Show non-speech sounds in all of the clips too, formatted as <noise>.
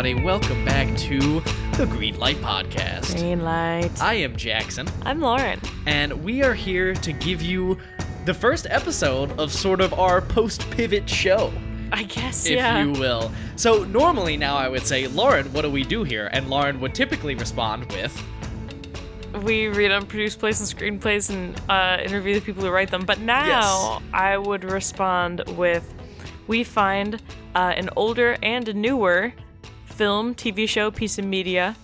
everybody. Welcome back to the Green Light Podcast. Green light. I am Jackson, I'm Lauren. and we are here to give you the first episode of sort of our post pivot show, I guess, if yeah. you will. So, normally now I would say, Lauren, what do we do here? And Lauren would typically respond with, We read unproduced plays and screenplays and uh, interview the people who write them. But now I would respond with we find uh, an older and a newer film, TV show, piece of media,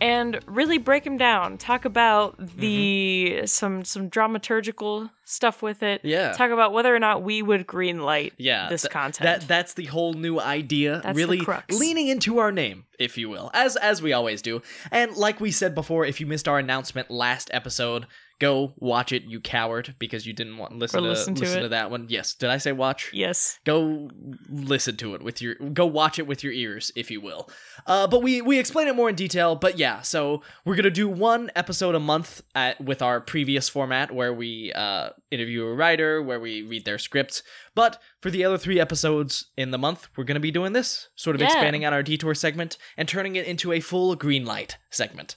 and really break them down. Talk about the some some dramaturgical stuff with it. Mm-hmm. Yeah. Talk about whether or not we would green light yeah, this th- content. That that's the whole new idea. That's the really crux. leaning into our name, if you will, as as we always do. And like we said before, if you missed our announcement last episode, go watch it, you coward, because you didn't want listen Or to listen to it. that one. Yes, did I say watch? yes. Go listen to it with your go watch it with your ears, if you will. Uh, but we we explain it more in detail. But yeah, so we're gonna do one episode a month at with our previous format where we uh, interview a writer, where we read their scripts. But for the other three episodes in the month, we're gonna be doing this, sort of Yeah. expanding out our detour segment and turning it into a full green light segment.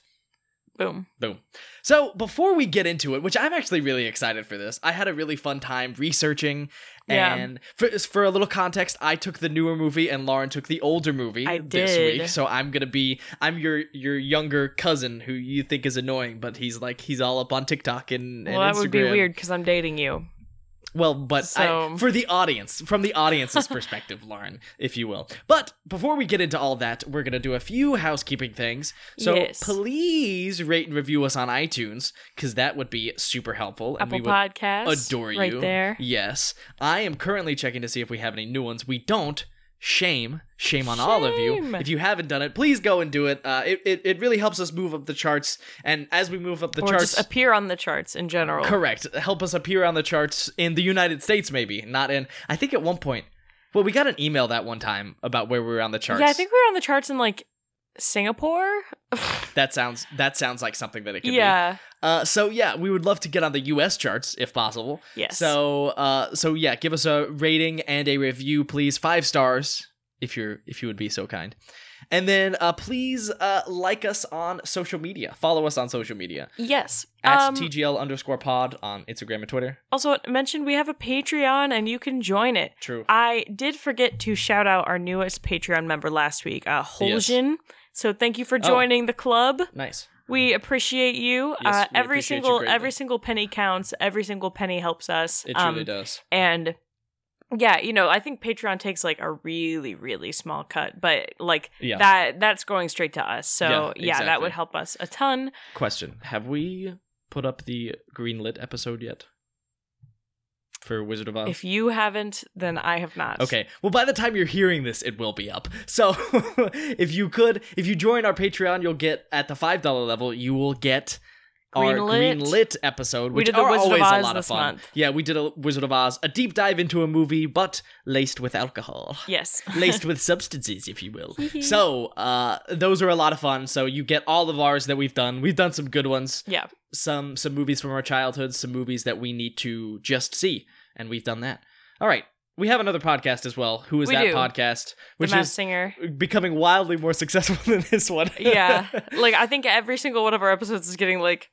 Boom. Boom. So before we get into it, which I'm actually really excited for this, I had a really fun time researching. Yeah. And for, for a little context, I took the newer movie and Lauren took the older movie I this did. week. So I'm gonna be I'm your your younger cousin who you think is annoying, but he's like he's all up on TikTok and, and Well, that would be weird because I'm dating you. Well, but I, for the audience, from the audience's <laughs> perspective, Lauren, if you will. But before we get into all that, we're going to do a few housekeeping things. So Yes. please rate and review us on iTunes, because that would be super helpful. And Apple we would Podcasts. adore you. Right there. Yes. I am currently checking to see if we have any new ones. We don't. Shame. Shame on all of you. If you haven't done it, please go and do it. Uh, it, it. It really helps us move up the charts. And as we move up the or charts. just appear on the charts in general. Correct. Help us appear on the charts in the United States, maybe not in. I think at one point, well, we got an email that one time about where we were on the charts. Yeah, I think we were on the charts in like Singapore. <laughs> that sounds that sounds like something that it could be. yeah. Uh, so yeah, we would love to get on the U.S. charts if possible. Yes. So uh, so yeah, give us a rating and a review, please. Five stars, if you're if you would be so kind. And then uh, please uh, like us on social media. Follow us on social media Yes. at Um, TGL underscore pod on Instagram and Twitter. also, mentioned we have a Patreon and you can join it. True. I did forget to shout out our newest Patreon member last week, uh, Holjin. So thank you for Oh. joining the club. Nice. We appreciate you. Yes, uh, every appreciate you single greatly. every single penny counts. Every single penny helps us. It truly Um, does. And yeah, you know, I think Patreon takes like a really, really small cut, but like Yeah. that that's going straight to us. So Yeah, yeah, that would help us a ton. Question: Have we put up the greenlit episode yet for Wizard of Oz? If you haven't, then I have not. Okay. Well, by the time you're hearing this, it will be up. So, <laughs> if you could, if you join our Patreon, you'll get at the five dollar level, you will get our Greenlit. greenlit episode, We which did the are Wizard of always a lot of fun. month. Yeah, we did a Wizard of Oz, a deep dive into a movie, but laced with alcohol. Yes. <laughs> laced with substances, if you will. so, uh, those are a lot of fun. So you get all of ours that we've done. We've done some good ones, yeah. Some some movies from our childhood, some movies that we need to just see, and we've done that. All right, we have another podcast as well. Who is We that do. podcast? The Which Masked is Singer. becoming wildly more <laughs> successful than this one. yeah. <laughs> Like I think every single one of our episodes is getting like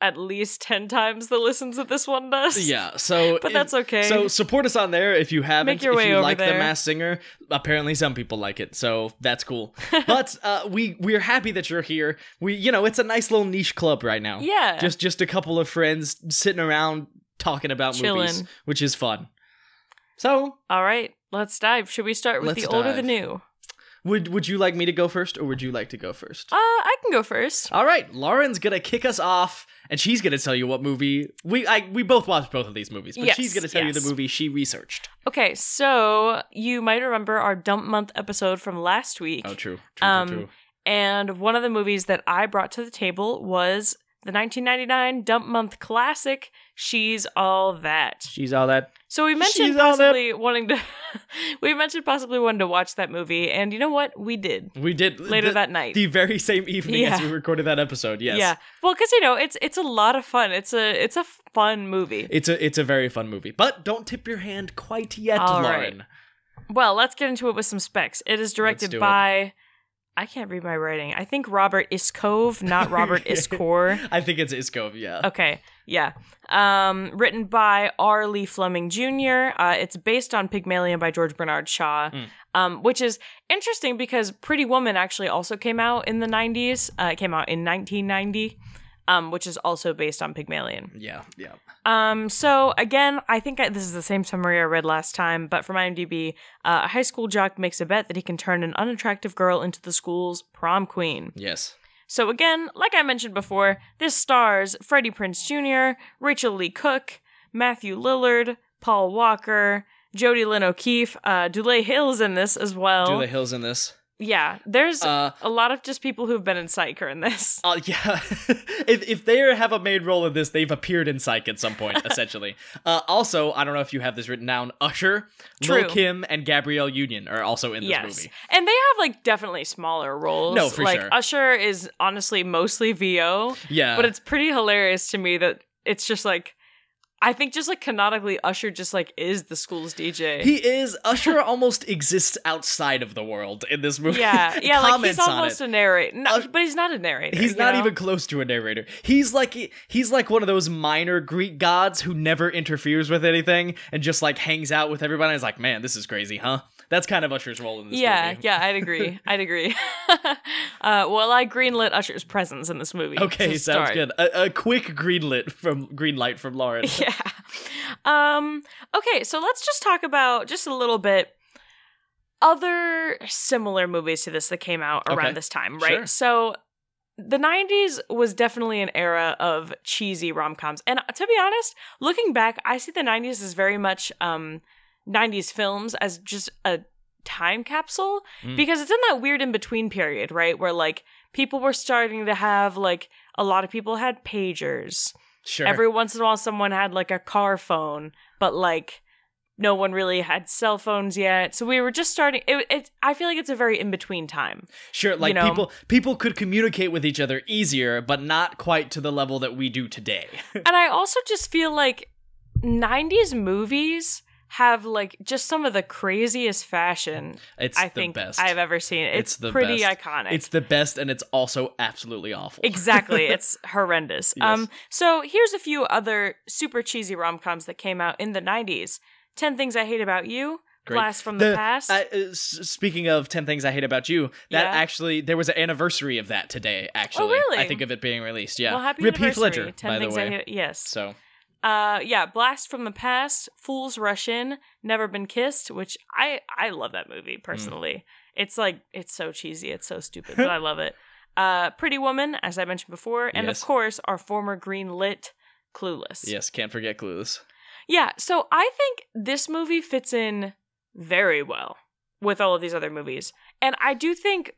at least 10 times the listens that this one does. Yeah, so <laughs> But that's okay. So support us on there if you haven't. Make your if way you over like the there. Masked Singer, apparently some people like it, so that's cool. <laughs> but uh, we we're happy that you're here. We you know it's a nice little niche club right now. Yeah. just just a couple of friends sitting around talking about movies, which is fun. So All right, let's dive. Should we start with the older or the new? Would would you like me to go first, or would you like to go first? Uh, I can go first. All right, Lauren's gonna kick us off, and she's gonna tell you what movie we I we both watched both of these movies, but Yes, she's gonna tell you the movie she researched. Okay, so you might remember our dump month episode from last week. Oh, true, true, Um, true, true. And one of the movies that I brought to the table was the 1999 dump month classic, She's All That. She's all that. So we mentioned She's possibly wanting to. <laughs> we mentioned possibly wanting to watch that movie, and you know what? We did We did later the, that night. the very same evening as we recorded that episode. Yes. Yeah, well, because you know it's it's a lot of fun. It's a it's a fun movie. It's a it's a very fun movie, but don't tip your hand quite yet, All Lauren. Well, let's get into it with some specs. It is directed it. by I can't read my writing. I think Robert Iscove, not <laughs> Robert <laughs> Iskor. I think it's Iscove, yeah. Okay, yeah. Um, written by R. Lee Fleming Jr. Uh, it's based on Pygmalion by George Bernard Shaw, Mm. um, which is interesting because Pretty Woman actually also came out in the 90s. Uh, it came out in 1990, um, which is also based on Pygmalion. Yeah, yeah. Um, so again, I think I, this is the same summary I read last time, but from IMDb, uh, a high school jock makes a bet that he can turn an unattractive girl into the school's prom queen. Yes. So again, like I mentioned before, this stars Freddie Prinze Jr., Rachel Leigh Cook, Matthew Lillard, Paul Walker, Jodie Lynn O'Keefe, uh, Dule Hill's in this as well. The hills in this? Yeah, there's Uh, a lot of just people who've been in Psych are in this. <laughs> Uh, yeah. <laughs> if if they have a main role in this, they've appeared in Psych at some point, <laughs> essentially. Uh, also, I don't know if you have this written down. Usher, Lil Kim, and Gabrielle Union are also in this yes, movie. and they have like definitely smaller roles. No, for like sure. Usher is honestly mostly VO, Yeah, but it's pretty hilarious to me that it's just like. I think just like canonically, Usher just like is the school's DJ. he is. Usher almost exists outside of the world in this movie. Yeah, <laughs> yeah, like he's almost a narrator, no, but he's not a narrator. He's not know? even close to a narrator. He's like he's like one of those minor Greek gods who never interferes with anything and just like hangs out with everybody. And is like, man, this is crazy, huh? That's kind of Usher's role in this Yeah, movie. yeah, yeah, I'd agree. <laughs> I'd agree. <laughs> uh, well, I greenlit Usher's presence in this movie. Okay, sounds good. A, a quick greenlit from green light from Lauren. <laughs> Yeah. Um. Okay, so let's just talk about just a little bit other similar movies to this that came out around Okay. this time, right? Sure. So the 90s was definitely an era of cheesy rom-coms. And to be honest, looking back, I see the 90s as very much um 90s films as just a time capsule Mm. because it's in that weird in between period, right? Where like people were starting to have like a lot of people had pagers. Sure. Every once in a while, someone had like a car phone, but like no one really had cell phones yet. So we were just starting. It, it I feel like it's a very in between time. Sure, like know- people people could communicate with each other easier, but not quite to the level that we do today. and I also just feel like 90s movies have like just some of the craziest fashion It's I the think best. I've ever seen. It's, It's the pretty best. iconic. It's the best, and it's also absolutely awful. exactly. <laughs> It's horrendous. Yes. Um so here's a few other super cheesy rom-coms that came out in the 90s. 10 Things I Hate About You, Great. Blast from the, Past. uh, speaking of 10 Things I Hate About You, that Yeah. actually, there was an anniversary of that today, actually. really? I think of it being released, yeah. well, happy Rip anniversary. Ledger, 10 by the Things way. I Hate Yes. So, Uh, yeah, Blast from the Past, Fools Rush In, Never Been Kissed, which I I love that movie personally. It's like it's so cheesy, it's so stupid, but I <laughs> love it. Uh, Pretty Woman, as I mentioned before, and Yes. of course our former green lit Clueless. yes, can't forget Clueless. Yeah, so I think this movie fits in very well with all of these other movies. And I do think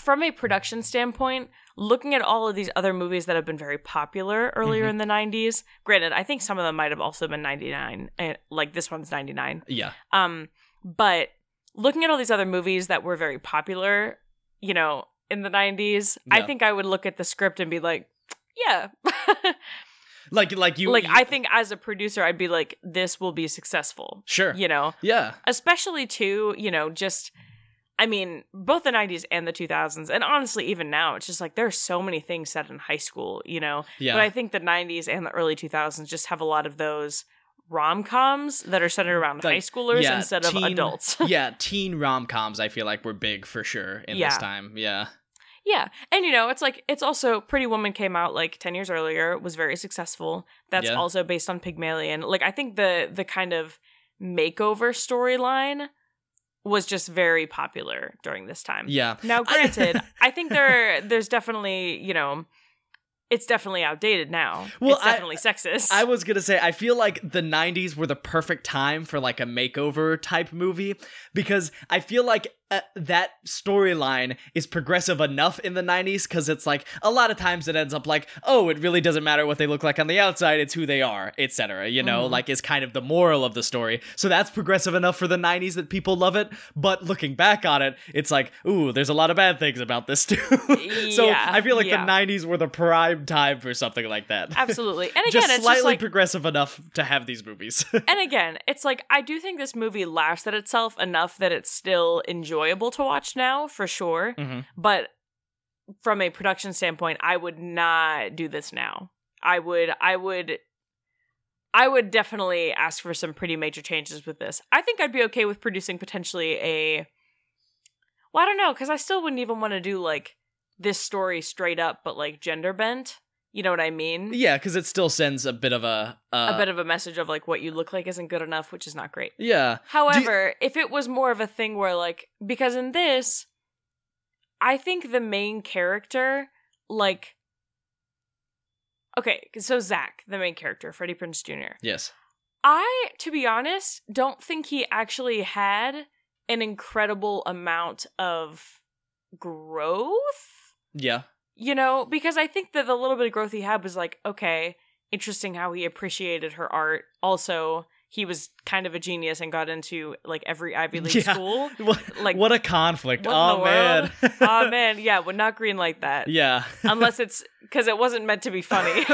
from a production standpoint, looking at all of these other movies that have been very popular earlier Mhm. in the 90s, granted, I think some of them might have also been 99, and like this one's 99. Yeah. Um, but looking at all these other movies that were very popular, you know, in the 90s, I think I would look at the script and be like, yeah. <laughs> Like, like you. like you- I think as a producer I'd be like this will be successful. Sure. You know, Yeah. especially too, you know, just I mean, both the 90s and the 2000s and honestly even now it's just like there's so many things set in high school, you know. Yeah. But I think the 90s and the early 2000s just have a lot of those rom-coms that are centered around Like, high schoolers yeah, instead of teen- adults. <laughs> yeah, teen rom coms, I feel like were big for sure in Yeah. this time. Yeah. Yeah. And you know, it's like it's also Pretty Woman came out like 10 years earlier, was very successful. That's Yeah. also based on Pygmalion. Like I think the the kind of makeover storyline was just very popular during this time. Yeah. Now granted, <laughs> I think there there's definitely, you know, it's definitely outdated now. Well, it's I- definitely sexist. I was gonna say I feel like the '90s were the perfect time for like a makeover type movie because I feel like uh, that storyline is progressive enough in the '90s because it's like a lot of times it ends up like oh it really doesn't matter what they look like on the outside it's who they are etc you know Mhm. like is kind of the moral of the story so that's progressive enough for the '90s that people love it but looking back on it it's like ooh there's a lot of bad things about this <laughs> too so Yeah, I feel like yeah. the '90s were the prime time for something like that Absolutely. And again, just it's slightly just like progressive enough to have these movies. <laughs> and again, it's like I do think this movie laughs at itself enough that it's still enjoyable enjoyable to watch now for sure. Mhm. But from a production standpoint, I would not do this now. I would I would I would definitely ask for some pretty major changes with this. I think I'd be okay with producing potentially a Well, I don't know cuz I still wouldn't even want to do like this story straight up but like gender bent. You know what I mean? Yeah, because it still sends a bit of a uh, a bit of a message of like what you look like isn't good enough, which is not great. yeah. However, if it was more of a thing where like because in this I think the main character like Okay, so Zach, the main character, Freddie Prinze Jr. Yes. I, to be honest, don't think he actually had an incredible amount of growth Yeah. You know, because I think that the little bit of growth he had was like, okay, interesting how he appreciated her art. Also, he was kind of a genius and got into like every Ivy <laughs> League Yeah. school. <laughs> What, Like, what a conflict. what oh man. <laughs> oh man, yeah, would not green like that. yeah. Unless it's because it wasn't meant to be funny.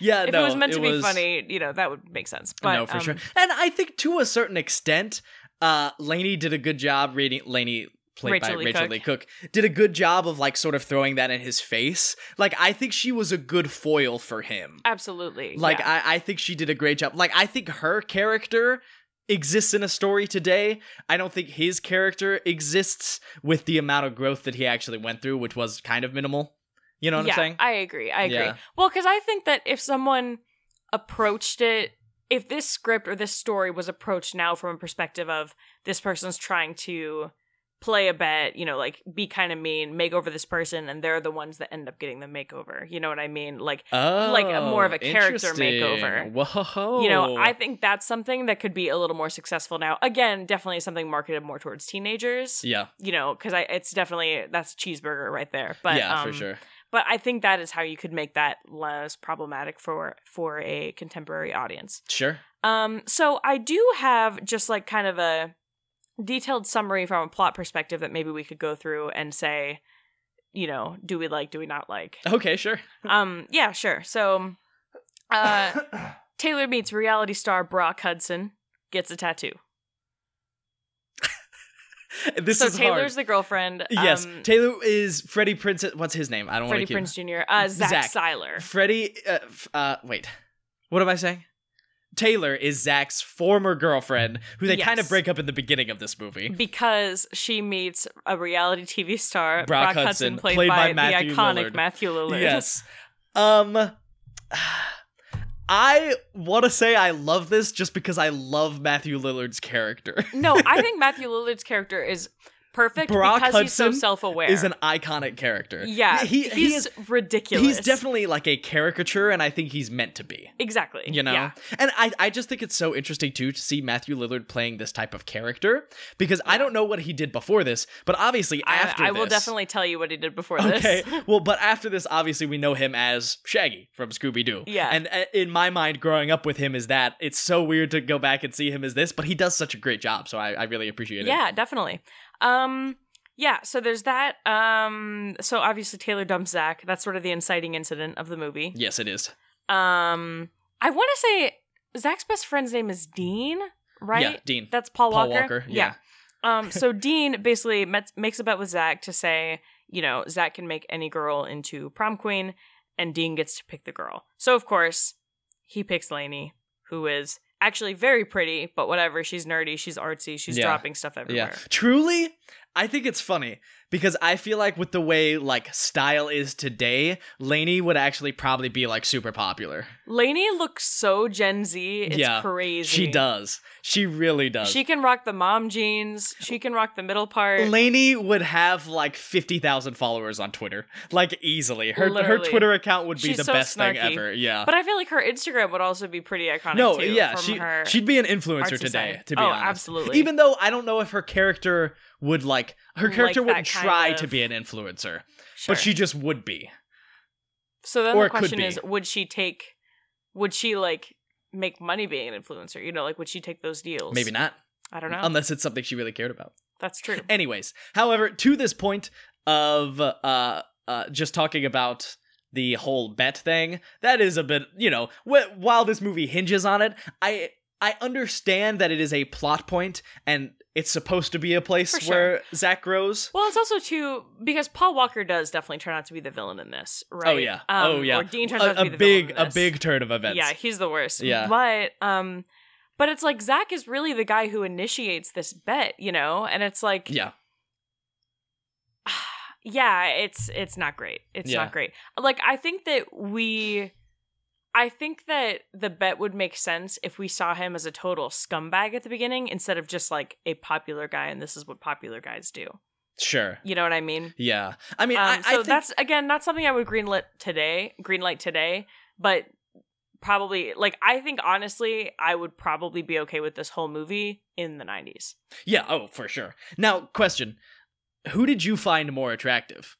yeah. if no, it was meant to be was- funny, you know, that would make sense. But no, for um, sure. And I think to a certain extent, uh, Lainey did a good job reading. Lainey, played Rachel by Leigh Rachel Cook. Leigh Cook, did a good job of like sort of throwing that in his face. Like I think she was a good foil for him. Absolutely. Like yeah. I, I think she did a great job. Like I think her character exists in a story today. I don't think his character exists with the amount of growth that he actually went through, which was kind of minimal. You know what yeah, I'm saying? I agree. I agree. Yeah. Well, because I think that if someone approached it, if this script or this story was approached now from a perspective of this person's trying to play a bet, you know, like be kind of mean, make over this person, and they're the ones that end up getting the makeover. You know what I mean? Like, oh, like a- more of a character makeover. Whoa. you know, I think that's something that could be a little more successful now. Again, definitely something marketed more towards teenagers. yeah, You know, because I it's definitely that's cheeseburger right there. But yeah, um, for sure. but I think that is how you could make that less problematic for for a contemporary audience. Sure. Um, so I do have just like kind of a detailed summary from a plot perspective that maybe we could go through and say, you know, do we like, do we not like? Okay, sure. <laughs> Um, yeah, sure. So, uh, <coughs> Taylor meets reality star Brock Hudson, gets a tattoo. this so is Taylor's hard. the girlfriend. Yes, um, Taylor is Freddie Prinze. What's his name? I don't want Freddie to keep. Prinze Jr. Uh, Zach, Zach. Siler. Freddie. Uh, f- uh, wait. What am I saying? Taylor is Zach's former girlfriend, who they kind of break up in the beginning of this movie. because she meets a reality TV star, Brock Brock, Hudson, Hudson, played, played by by, Matthew the iconic Lillard. Matthew Lillard. Yes. Um. <sighs> I want to say I love this just because I love Matthew Lillard's character. no, I <laughs> think Matthew Lillard's character is perfect Brock because he's so self-aware. is an iconic character. yeah, he he's he is. ridiculous. He's definitely like a caricature, and I think he's meant to be. exactly. you know Yeah. and I, I just think it's so interesting too to see matthew lillard playing this type of character because i don't know what he did before this but obviously I, after I will this- definitely tell you what he did before okay this. <laughs> well but after this obviously we know him as shaggy from scooby-doo Yeah. and uh, in my mind growing up with him is that it's so weird to go back and see him as this but he does such a great job so i, I really appreciate it yeah, definitely. Um, yeah. So there's that. Um, so obviously Taylor dumps Zach. That's sort of the inciting incident of the movie. yes it is Um, I want to say Zach's best friend's name is Dean, right? yeah dean That's Paul, paul Walker. walker yeah, Um, so <laughs> Dean basically met, makes a bet with Zach to say, you know, Zach can make any girl into prom queen, and Dean gets to pick the girl. So of course, he picks Lainey, who is actually very pretty, but whatever. She's nerdy. She's artsy. She's Yeah. dropping stuff everywhere. Yeah. Truly, I think it's funny because I feel like with the way like style is today, Lainey would actually probably be like super popular. Lainey looks so Gen Z. It's Yeah, crazy. She does. She really does. She can rock the mom jeans. She can rock the middle part. Lainey would have like 50,000 followers on Twitter. Like easily. Her her Twitter account would be She's the so best thing snarky. ever. Yeah. But I feel like her Instagram would also be pretty iconic no, too. yeah, from she her she'd be an influencer today, side. to be oh, honest. absolutely. Even though I don't know if her character would like her character that wouldn't try of- to be an influencer, Sure. but she just would be. So then or the question is, would she take? Would she like make money being an influencer? You know, like would she take those deals? Maybe not. I don't know. Unless it's something she really cared about. That's true. <laughs> Anyways, however, to this point of uh uh just talking about the whole bet thing, that is a bit, you know, wh- while this movie hinges on it, I I understand that it is a plot point and it's supposed to be a place sure. where Zach grows. Well, it's also too because Paul Walker does definitely turn out to be the villain in this, right? Oh yeah. Um, oh yeah. Or Dean turns a, out to a be the big villain in a big turn of events. Yeah, he's the worst. Yeah. But um, but it's like Zach is really the guy who initiates this bet, you know, and it's like Yeah. <sighs> yeah, it's it's not great. It's Yeah. not great. Like I think that we I think that the bet would make sense if we saw him as a total scumbag at the beginning instead of just like a popular guy and this is what popular guys do. Sure. You know what I mean? Yeah. I mean, Um, I, I so think, that's again not something I would greenlit today, greenlight today, but probably like I think honestly I would probably be okay with this whole movie in the 90s. yeah. Oh, for sure. Now, question: Who did you find more attractive,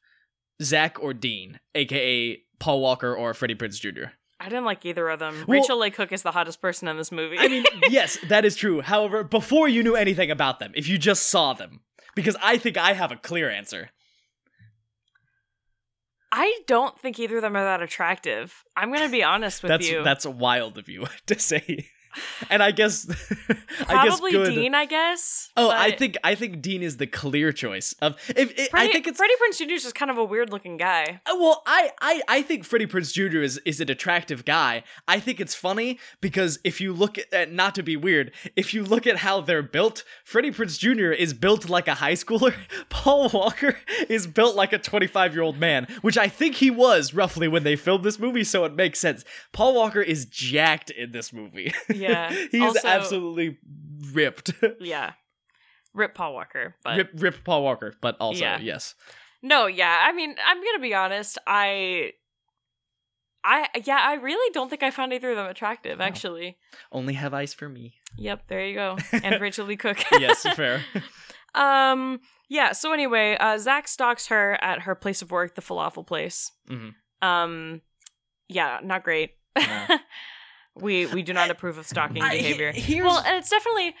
Zach or Dean, aka Paul Walker or Freddie Prinze Jr.? I didn't like either of them. Well- Rachel Lake Cook is the hottest person in this movie. I mean, <laughs> yes, that is true. However, before you knew anything about them, if you just saw them, because I think I have a clear answer. I don't think either of them are that attractive. I'm gonna be honest with that's you. that's wild of you <laughs> to say. And I guess <laughs> I guess Probably good. Dean, I guess. Oh, I think I think Dean is the clear choice of if it, Freddie, I think it's Freddie Prinze Jr. is just kind of a weird looking guy. Uh, Well, I, I, I think Freddie Prinze Jr. is, is an attractive guy. I think it's funny because if you look at, at, not to be weird, if you look at how they're built, Freddie Prinze Jr. is built like a high schooler. <laughs> Paul Walker is built like a 25 year old man, which I think he was roughly when they filmed this movie, so it makes sense. Paul Walker is jacked in this movie. <laughs> Yeah. he's Also- absolutely ripped. Yeah. Rip Paul Walker. But Rip, rip Paul Walker, but also, Yeah. yes. no, yeah. I mean, I'm gonna be honest. I I yeah, I really don't think I found either of them attractive, No. actually. Only have eyes for me. Yep, there you go. And <laughs> Rachel Leigh Cook. yes, <laughs> fair. Um yeah, so anyway, uh Zach stalks her at her place of work, the falafel place. Mhm. Um yeah, not great. No. <laughs> we we do not approve of stalking I- behavior. well, and it's definitely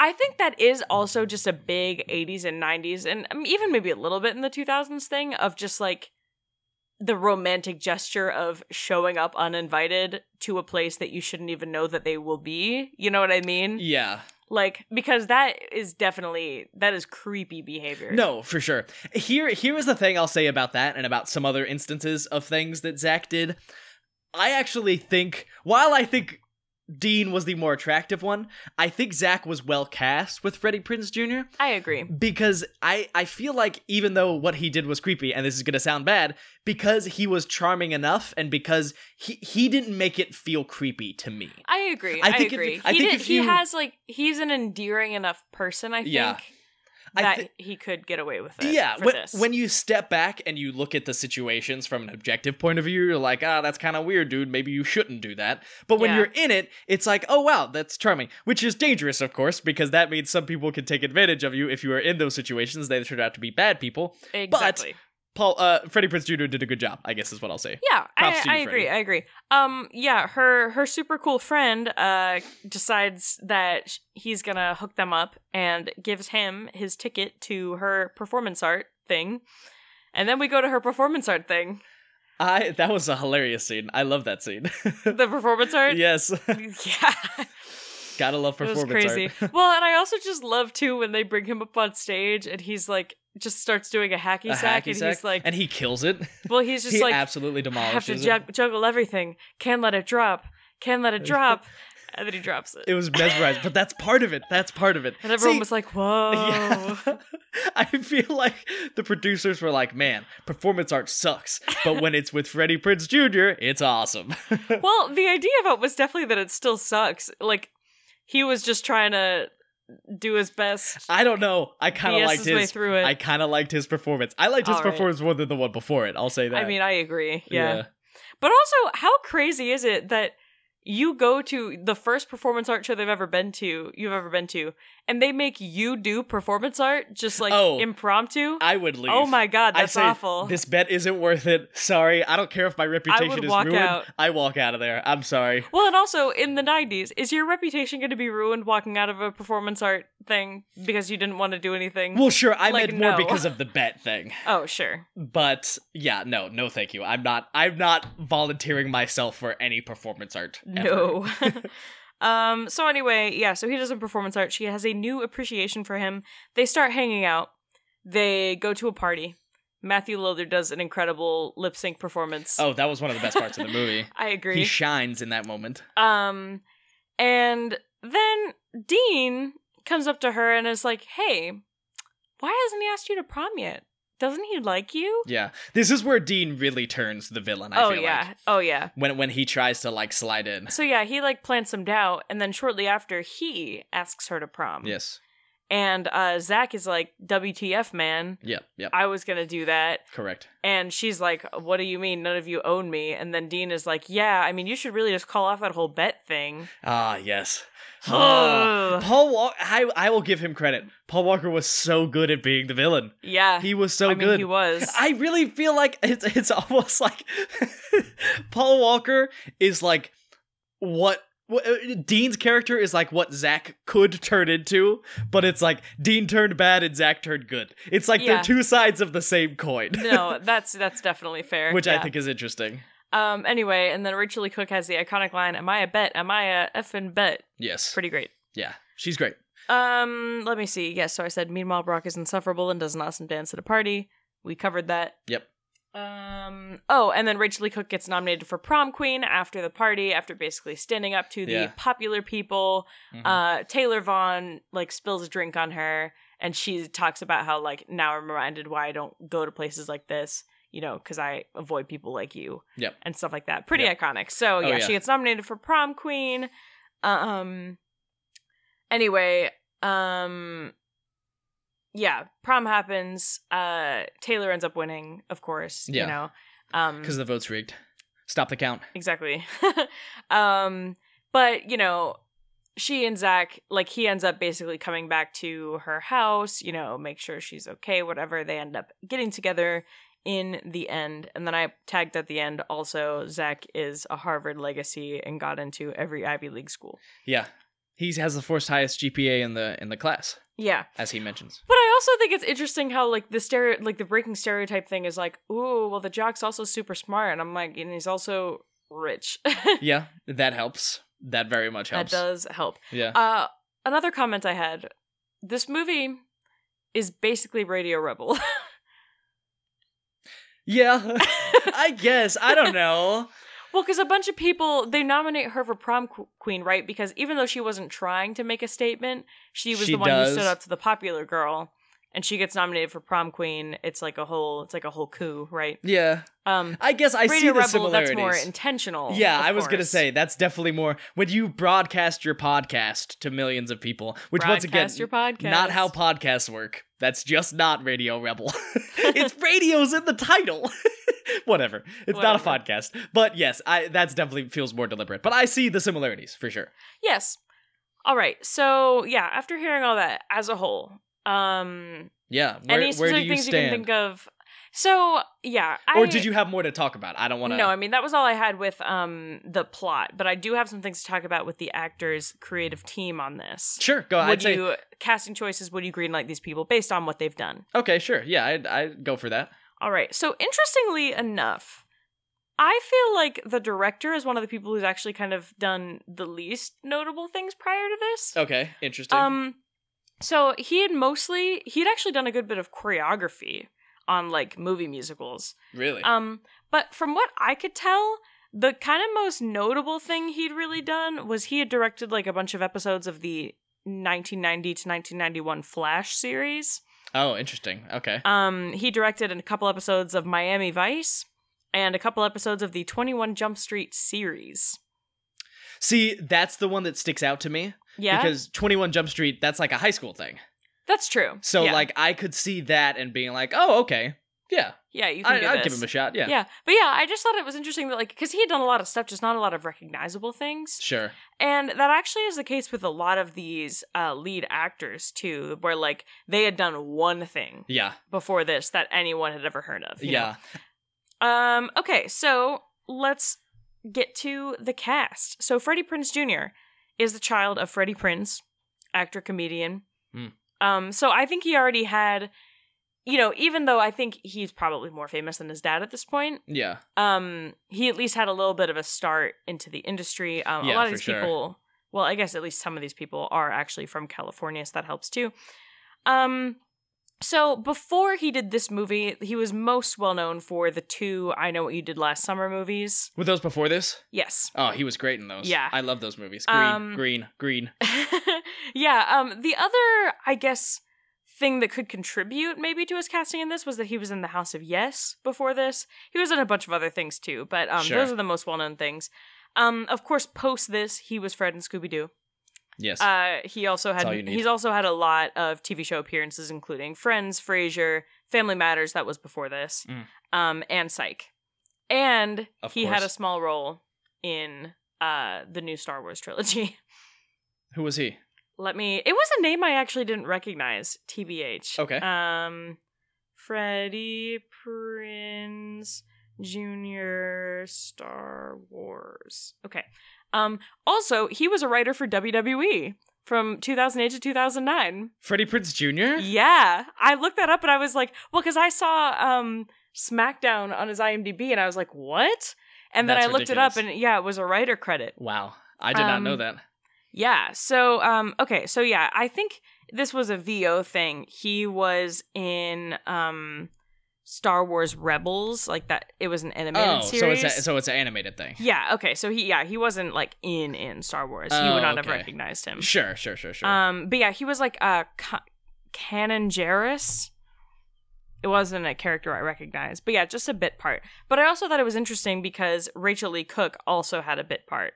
I think that is also just a big 80s and 90s and um, even maybe a little bit in the 2000s thing of just like the romantic gesture of showing up uninvited to a place that you shouldn't even know that they will be. You know what I mean? Yeah. Like because that is definitely that is creepy behavior. No, for sure. Here, here is the thing I'll say about that, and about some other instances of things that Zach did. I actually think, while I think Dean was the more attractive one, I think Zach was well cast with Freddie Prinze Jr. I agree. because I I feel like even though what he did was creepy, and this is gonna sound bad, because he was charming enough, and because he he didn't make it feel creepy to me. I agree. I I, think if- agree. I he think did, if he has like he's an endearing enough person. I think Yeah. I that thi- he could get away with it. Yeah, when, when you step back and you look at the situations from an objective point of view, you're like, ah, that's kind of weird, dude. Maybe you shouldn't do that. But when Yeah. you're in it, it's like, oh, wow, that's charming. Which is dangerous, of course, because that means some people can take advantage of you if you are in those situations. They turn out to be bad people. exactly. Paul, uh, Freddie Prinze Jr. did a good job, I guess is what I'll say. Yeah, I, Props to you, I agree. I agree. Um, yeah, her her super cool friend uh decides that he's gonna hook them up and gives him his ticket to her performance art thing, and then we go to her performance art thing. I that was a hilarious scene. I love that scene. The performance <laughs> art. yes, <laughs> Yeah. Gotta love It was crazy. art. <laughs> well, and I also just love too when they bring him up on stage and he's like just starts doing a hacky A sack hacky and sack, he's like and he kills it. well he's <laughs> just he like absolutely I demolishes have to jug- juggle everything. Can't let it drop. Can't let it drop. <laughs> and then he drops it. It was mesmerized, but that's part of it. That's part of it. and everyone See, was like, "Whoa!" Yeah. I feel like the producers were like, man, performance art sucks. But when it's with Freddie Prinze Jr., it's awesome. well, the idea of it was definitely that it still sucks. Like he was just trying to do his best. I don't know. I kind of liked his way through it. I kind of liked his performance. I liked his All right. performance more than the one before it. I'll say that. I mean, I agree. yeah. But also, how crazy is it that you go to the first performance art show they've ever been to, you've ever been to, and they make you do performance art just like Oh, impromptu? I would leave. oh my god, that's say, awful. This bet isn't worth it. Sorry. I don't care if my reputation would is walk ruined. out. I walk out of there. I'm sorry. well, and also in the 90s, is your reputation going to be ruined walking out of a performance art thing because you didn't want to do anything? Well, sure. I Like, meant more no. because of the bet thing. <laughs> oh, sure. But yeah, no, no, thank you. I'm not. I'm not volunteering myself for any performance art. ever. No. <laughs> Um, so anyway, yeah, so he does some performance art. She has a new appreciation for him. They start hanging out. They go to a party. Matthew Lillard does an incredible lip sync performance. Oh, that was one of the best parts of the movie. <laughs> I agree. He shines in that moment. Um, and then Dean comes up to her and is like, "Hey, why hasn't he asked you to prom yet? Doesn't he like you?" Yeah, this is where Dean really turns the villain. I oh feel yeah, like oh yeah. when when he tries to like slide in. So yeah, he like plants some doubt, and then shortly after, he asks her to prom. Yes. And uh, Zach is like, "WTF, man? Yep. Yep. I was gonna do that." Correct. And she's like, "What do you mean? None of you own me?" And then Dean is like, "Yeah, I mean, you should really just call off that whole bet thing." Ah, yes. <sighs> Ah, Paul Walker. I I will give him credit. Paul Walker was so good at being the villain. Yeah, He was so I mean, good. he was. I really feel like it's it's <laughs> almost like <laughs> Paul Walker is like what, uh, Dean's character is like what Zach could turn into, but it's like Dean turned bad and Zach turned good. It's like Yeah. they're two sides of the same coin. no, <laughs> that's that's definitely fair. Which I think is interesting. Um. Anyway, and then Rachel Leigh Cook has the iconic line, "Am I a bet? Am I a effing bet?" Yes. Pretty great. Yeah. She's great. Um. Let me see. Yes. So I said, meanwhile, Brock is insufferable and does an awesome dance at a party. We covered that. Yep. Um. Oh, and then Rachel Leigh Cook gets nominated for prom queen after the party, after basically standing up to the Yeah. popular people. Mhm. Uh, Taylor Vaughn like spills a drink on her, and she talks about how like now I'm reminded why I don't go to places like this. You know, because I avoid people like you. Yep. And stuff like that. Pretty Yep. iconic. So Oh, yeah, yeah. she gets nominated for prom queen. Um. Anyway, um. Yeah, prom happens. Uh, Taylor ends up winning, of course. Yeah. You know. Um, Because the vote's rigged. Stop the count. exactly. <laughs> um, but you know, she and Zach, like he ends up basically coming back to her house, you know, make sure she's okay, whatever. They end up getting together in the end. And then I tagged at the end also Zach is a Harvard legacy and got into every Ivy League school. Yeah. He has the fourth highest GPA in the in the class, Yeah. as he mentions. But I also think it's interesting how like the stereo like the breaking stereotype thing is like, ooh, well the jock's also super smart. And I'm like, and he's also rich. <laughs> Yeah, that helps. That very much helps. that does help. Yeah. Uh, another comment I had: this movie is basically Radio Rebel. <laughs> Yeah. <laughs> I guess. I don't know. Well, because a bunch of people they nominate her for prom qu- queen, right? Because even though she wasn't trying to make a statement, she was She the one does. who stood up to the popular girl, and she gets nominated for prom queen. It's like a whole, it's like a whole coup, right? Yeah. Um, I guess I see the Rebel, similarities. that's more intentional. yeah, I was gonna say that's definitely more when you broadcast your podcast to millions of people, which once again, Broadcast your podcast. not how podcasts work. That's just not Radio Rebel. <laughs> it's radio's in the title. <laughs> Whatever. It's not a podcast. But yes, I that's definitely feels more deliberate. But I see the similarities for sure. Yes. All right. So yeah, after hearing all that as a whole, um, Yeah. Where, any where specific do you things you can stand? think of? So yeah, I, or did you have more to talk about? I don't want to. No, I mean that was all I had with um the plot, but I do have some things to talk about with the actors' creative team on this. Sure, go. I'd Would say you casting choices? Would you greenlight these people based on what they've done? okay. Sure, yeah, I'd, I'd go for that. All right. So interestingly enough, I feel like the director is one of the people who's actually kind of done the least notable things prior to this. Okay, interesting. Um, so he had mostly he'd actually done a good bit of choreography on like movie musicals. really? Um, but from what I could tell, the kind of most notable thing he'd really done was he had directed like a bunch of episodes of the 1990 to 1991 Flash series. oh, interesting. Okay. Um, he directed a couple episodes of Miami Vice and a couple episodes of the 21 Jump Street series. See, that's the one that sticks out to me Yeah, because Twenty One Jump Street. That's like a high school thing. that's true. So Yeah. like I could see that and being like, oh, okay, yeah, yeah, you can I, this. give him a shot. Yeah, Yeah, but yeah, I just thought it was interesting that like because he had done a lot of stuff, just not a lot of recognizable things, sure. and that actually is the case with a lot of these uh, lead actors too, where like they had done one thing Yeah, before this that anyone had ever heard of. know? yeah. Um. Okay, so let's get to the cast. So Freddie Prinze Jr. is the child of Freddie Prinze, actor comedian. Hmm. Um. So I think he already had, you know, even though I think he's probably more famous than his dad at this point. Yeah, Um. He at least had a little bit of a start into the industry. Um. Yeah, a lot of these sure. people well, I guess at least some of these people are actually from California, so that helps too. Um, so before he did this movie, he was most well known for the two "I Know What You Did Last Summer" movies. Were those before this? Yes. Oh, he was great in those. Yeah. I love those movies. Green, Um, green, green. <laughs> yeah. Um. The other, I guess, thing that could contribute maybe to his casting in this was that he was in the House of Yes before this. He was in a bunch of other things too, but um, Sure. those are the most well known things. Um. Of course, post this, he was Fred in Scooby Doo. Yes. Uh, he also That's all you had he's also had a lot of TV show appearances, including Friends, Frasier, Family Matters. That was before this, Mm. um, and Psych. And Of he had a small role in uh the new Star Wars trilogy. <laughs> Who was he? Let me. It was a name I actually didn't recognize. Tbh. Okay. Um, Freddie Prinze Jr. Star Wars. Okay. Um. Also, he was a writer for WWE from 2008 to 2009. Freddie Prinze Jr. Yeah, I looked that up and I was like, well, because I saw um SmackDown on his IMDb and I was like, what? And then That's I looked it up and yeah, it was a writer credit. Wow, I did not know Um, that. Yeah. So, um, okay. So yeah, I think this was a VO thing. He was in um, Star Wars Rebels, like that. It was an animated Oh, series. so it's a, so it's an animated thing. yeah. Okay. So he, yeah, he wasn't like in in Star Wars. he Oh, would not have recognized him. Sure, sure, sure, sure. Um, but yeah, he was like uh, Ca- Kanan Jarrus. It wasn't a character I recognized, but yeah, just a bit part. But I also thought it was interesting because Rachel Leigh Cook also had a bit part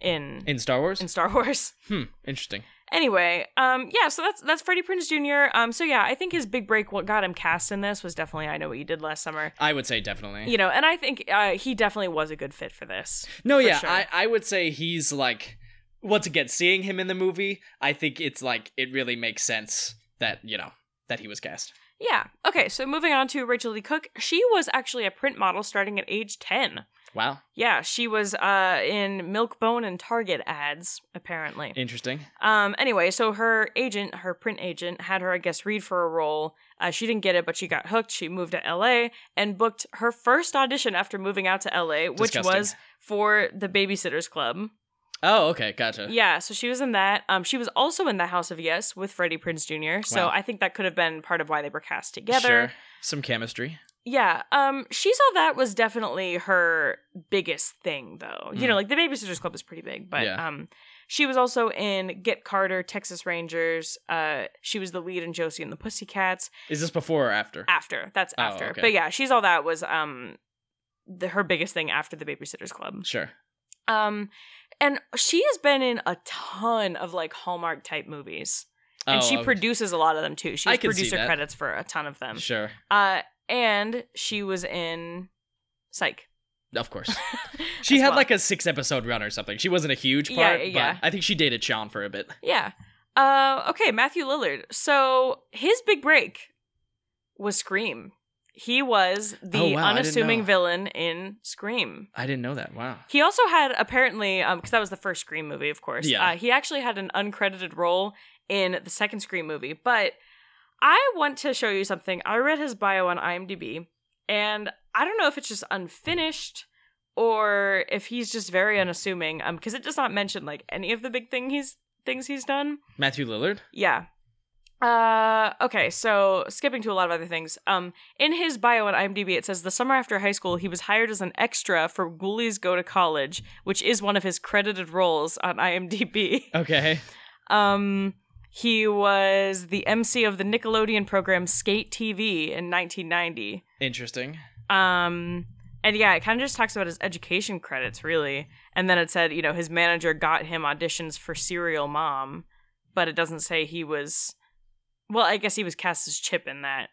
in in Star Wars. in Star <laughs> Wars. hmm. Interesting. Anyway, um, yeah, so that's that's Freddie Prinze Jr. Um, so yeah, I think his big break, what got him cast in this, was definitely I Know What You Did Last Summer. I would say definitely. You know, and I think uh, he definitely was a good fit for this. No, for yeah, sure. I, I would say he's like once again seeing him in the movie. I think it's like it really makes sense that you know that he was cast. Yeah. Okay, so moving on to Rachel Leigh Cook, she was actually a print model starting at age ten. Wow, Yeah, she was uh, in Milkbone and Target ads, apparently. interesting. Um, anyway, so her agent, her print agent, had her, I guess, read for a role. Uh, she didn't get it, but she got hooked. She moved to LA and booked her first audition after moving out to LA, which Disgusting. was for the Babysitters Club. Oh, okay, gotcha. Yeah, so she was in that. Um, she was also in the House of Yes with Freddie Prinze Jr. So Wow. I think that could have been part of why they were cast together. Sure, some chemistry. Yeah, um, she saw that was definitely her biggest thing, though. You Mm. know, like the Babysitters Club is pretty big, but Yeah. um, she was also in Get Carter, Texas Rangers. Uh, she was the lead in Josie and the Pussycats. Is this before or after? After that's Oh, after, okay. but yeah, she's all that was um, the her biggest thing after the Babysitters Club. Sure. Um, and she has been in a ton of like Hallmark type movies, and Oh, she okay. produces a lot of them too. She has producer credits for a ton of them. Sure, Uh, and she was in Psych. of course. <laughs> She had well. like a six episode run or something. She wasn't a huge part, yeah. but I think she dated Shawn for a bit. yeah. Uh, okay, Matthew Lillard. So his big break was Scream. He was the Oh, wow, unassuming villain in Scream. I didn't know that. Wow. He also had apparently, um, because that was the first Scream movie, of course. Yeah. Uh, he actually had an uncredited role in the second Scream movie. But I want to show you something. I read his bio on IMDb, and I don't know if it's just unfinished or if he's just very unassuming. Um, because it does not mention like any of the big thing he's things he's done. Matthew Lillard. Yeah. Uh okay, so skipping to a lot of other things. Um in his bio on IMDb it says the summer after high school he was hired as an extra for Ghoulies Go to College, which is one of his credited roles on IMDb. Okay. Um he was the MC of the Nickelodeon program Skate TV in 1990. Interesting. Um, and yeah, it kind of just talks about his education credits, really. And then it said, you know, his manager got him auditions for Serial Mom, but it doesn't say he was. Well, I guess he was cast as Chip in that.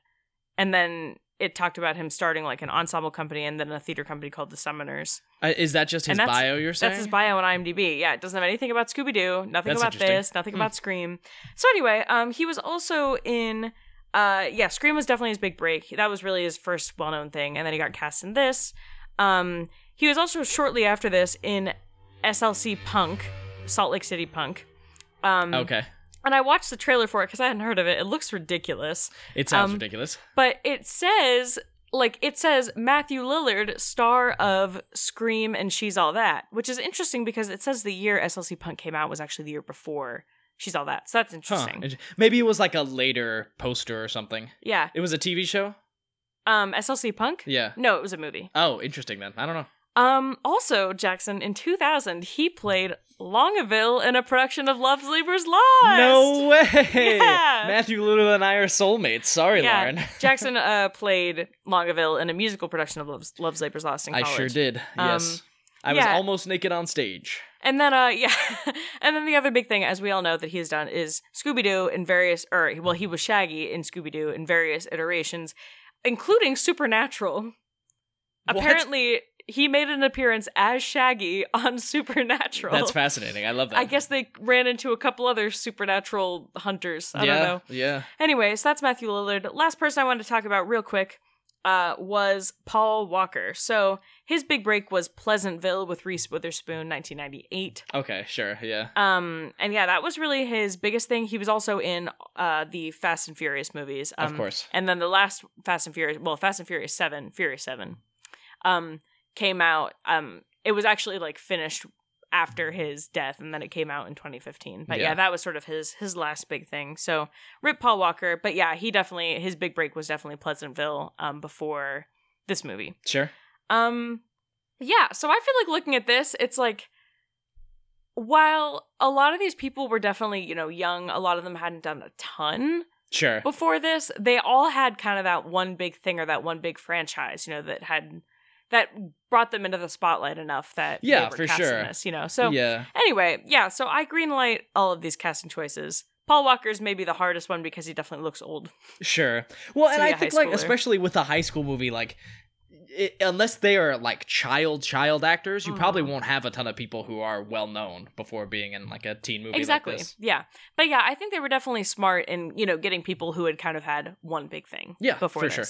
And then it talked about him starting like an ensemble company and then a theater company called the Summoners. Uh, is that just his bio? You're saying That's his bio on IMDb. Yeah, it doesn't have anything about Scooby Doo, nothing That's about this, nothing Hmm. about Scream. So anyway, um, he was also in, uh, yeah, Scream was definitely his big break. That was really his first well-known thing, and then he got cast in this. Um, he was also shortly after this in SLC Punk, Salt Lake City Punk. Um, Okay. And I watched the trailer for it because I hadn't heard of it. It looks ridiculous. It sounds um, ridiculous. But it says like it says Matthew Lillard, star of Scream and She's All That, which is interesting because it says the year SLC Punk came out was actually the year before She's All That. So that's interesting. Int- Maybe it was like a later poster or something. Yeah. It was a TV show? Um SLC Punk? Yeah. No, it was a movie. Oh, interesting then. I don't know. Um also Jackson in 2000 he played Longaville in a production of Love's Labor's Lost. No way! Yeah. Matthew Lillard and I are soulmates. Sorry, Yeah, Lauren. <laughs> Jackson uh, played Longaville in a musical production of Love's, Love's Labor's Lost in college. I sure did. Um, Yes. I was yeah. almost naked on stage. And then, uh, <laughs> yeah, and then the other big thing, as we all know, that he's done is Scooby Doo in various, or well, he was Shaggy in Scooby Doo in various iterations, including Supernatural. What? Apparently, he made an appearance as Shaggy on <laughs> Supernatural. That's fascinating. I love that. I guess they ran into a couple other supernatural hunters. I yeah, don't know. Yeah. Anyway, so that's Matthew Lillard. Last person I wanted to talk about real quick uh, was Paul Walker. So his big break was Pleasantville with Reese Witherspoon, 1998. Okay, sure. Yeah. Um, and yeah, that was really his biggest thing. He was also in uh the Fast and Furious movies. Um, of course. And then the last Fast and Furious, well, Fast and Furious Seven, Furious Seven, um, came out. Um, it was actually like finished after his death, and then it came out in 2015. But yeah. Yeah. that was sort of his his last big thing. So rip Paul Walker. But yeah, he definitely his big break was definitely Pleasantville. Um, before this movie. Sure. Um yeah, so I feel like looking at this, it's like while a lot of these people were definitely, you know, young, a lot of them hadn't done a ton Sure. before this, they all had kind of that one big thing or that one big franchise, you know, that had that brought them into the spotlight enough that they Yeah, were for sure. this, you know. So yeah. anyway, yeah, so I greenlight all of these casting choices. Paul Walker's maybe the hardest one because he definitely looks old. Sure. Well, and So, I think like especially with a high school movie, like it, unless they are like child child actors, you probably Mhm. won't have a ton of people who are well known before being in like a teen movie exactly. like this. Yeah. But yeah, I think they were definitely smart in, you know, getting people who had kind of had one big thing Yeah, before for this. sure.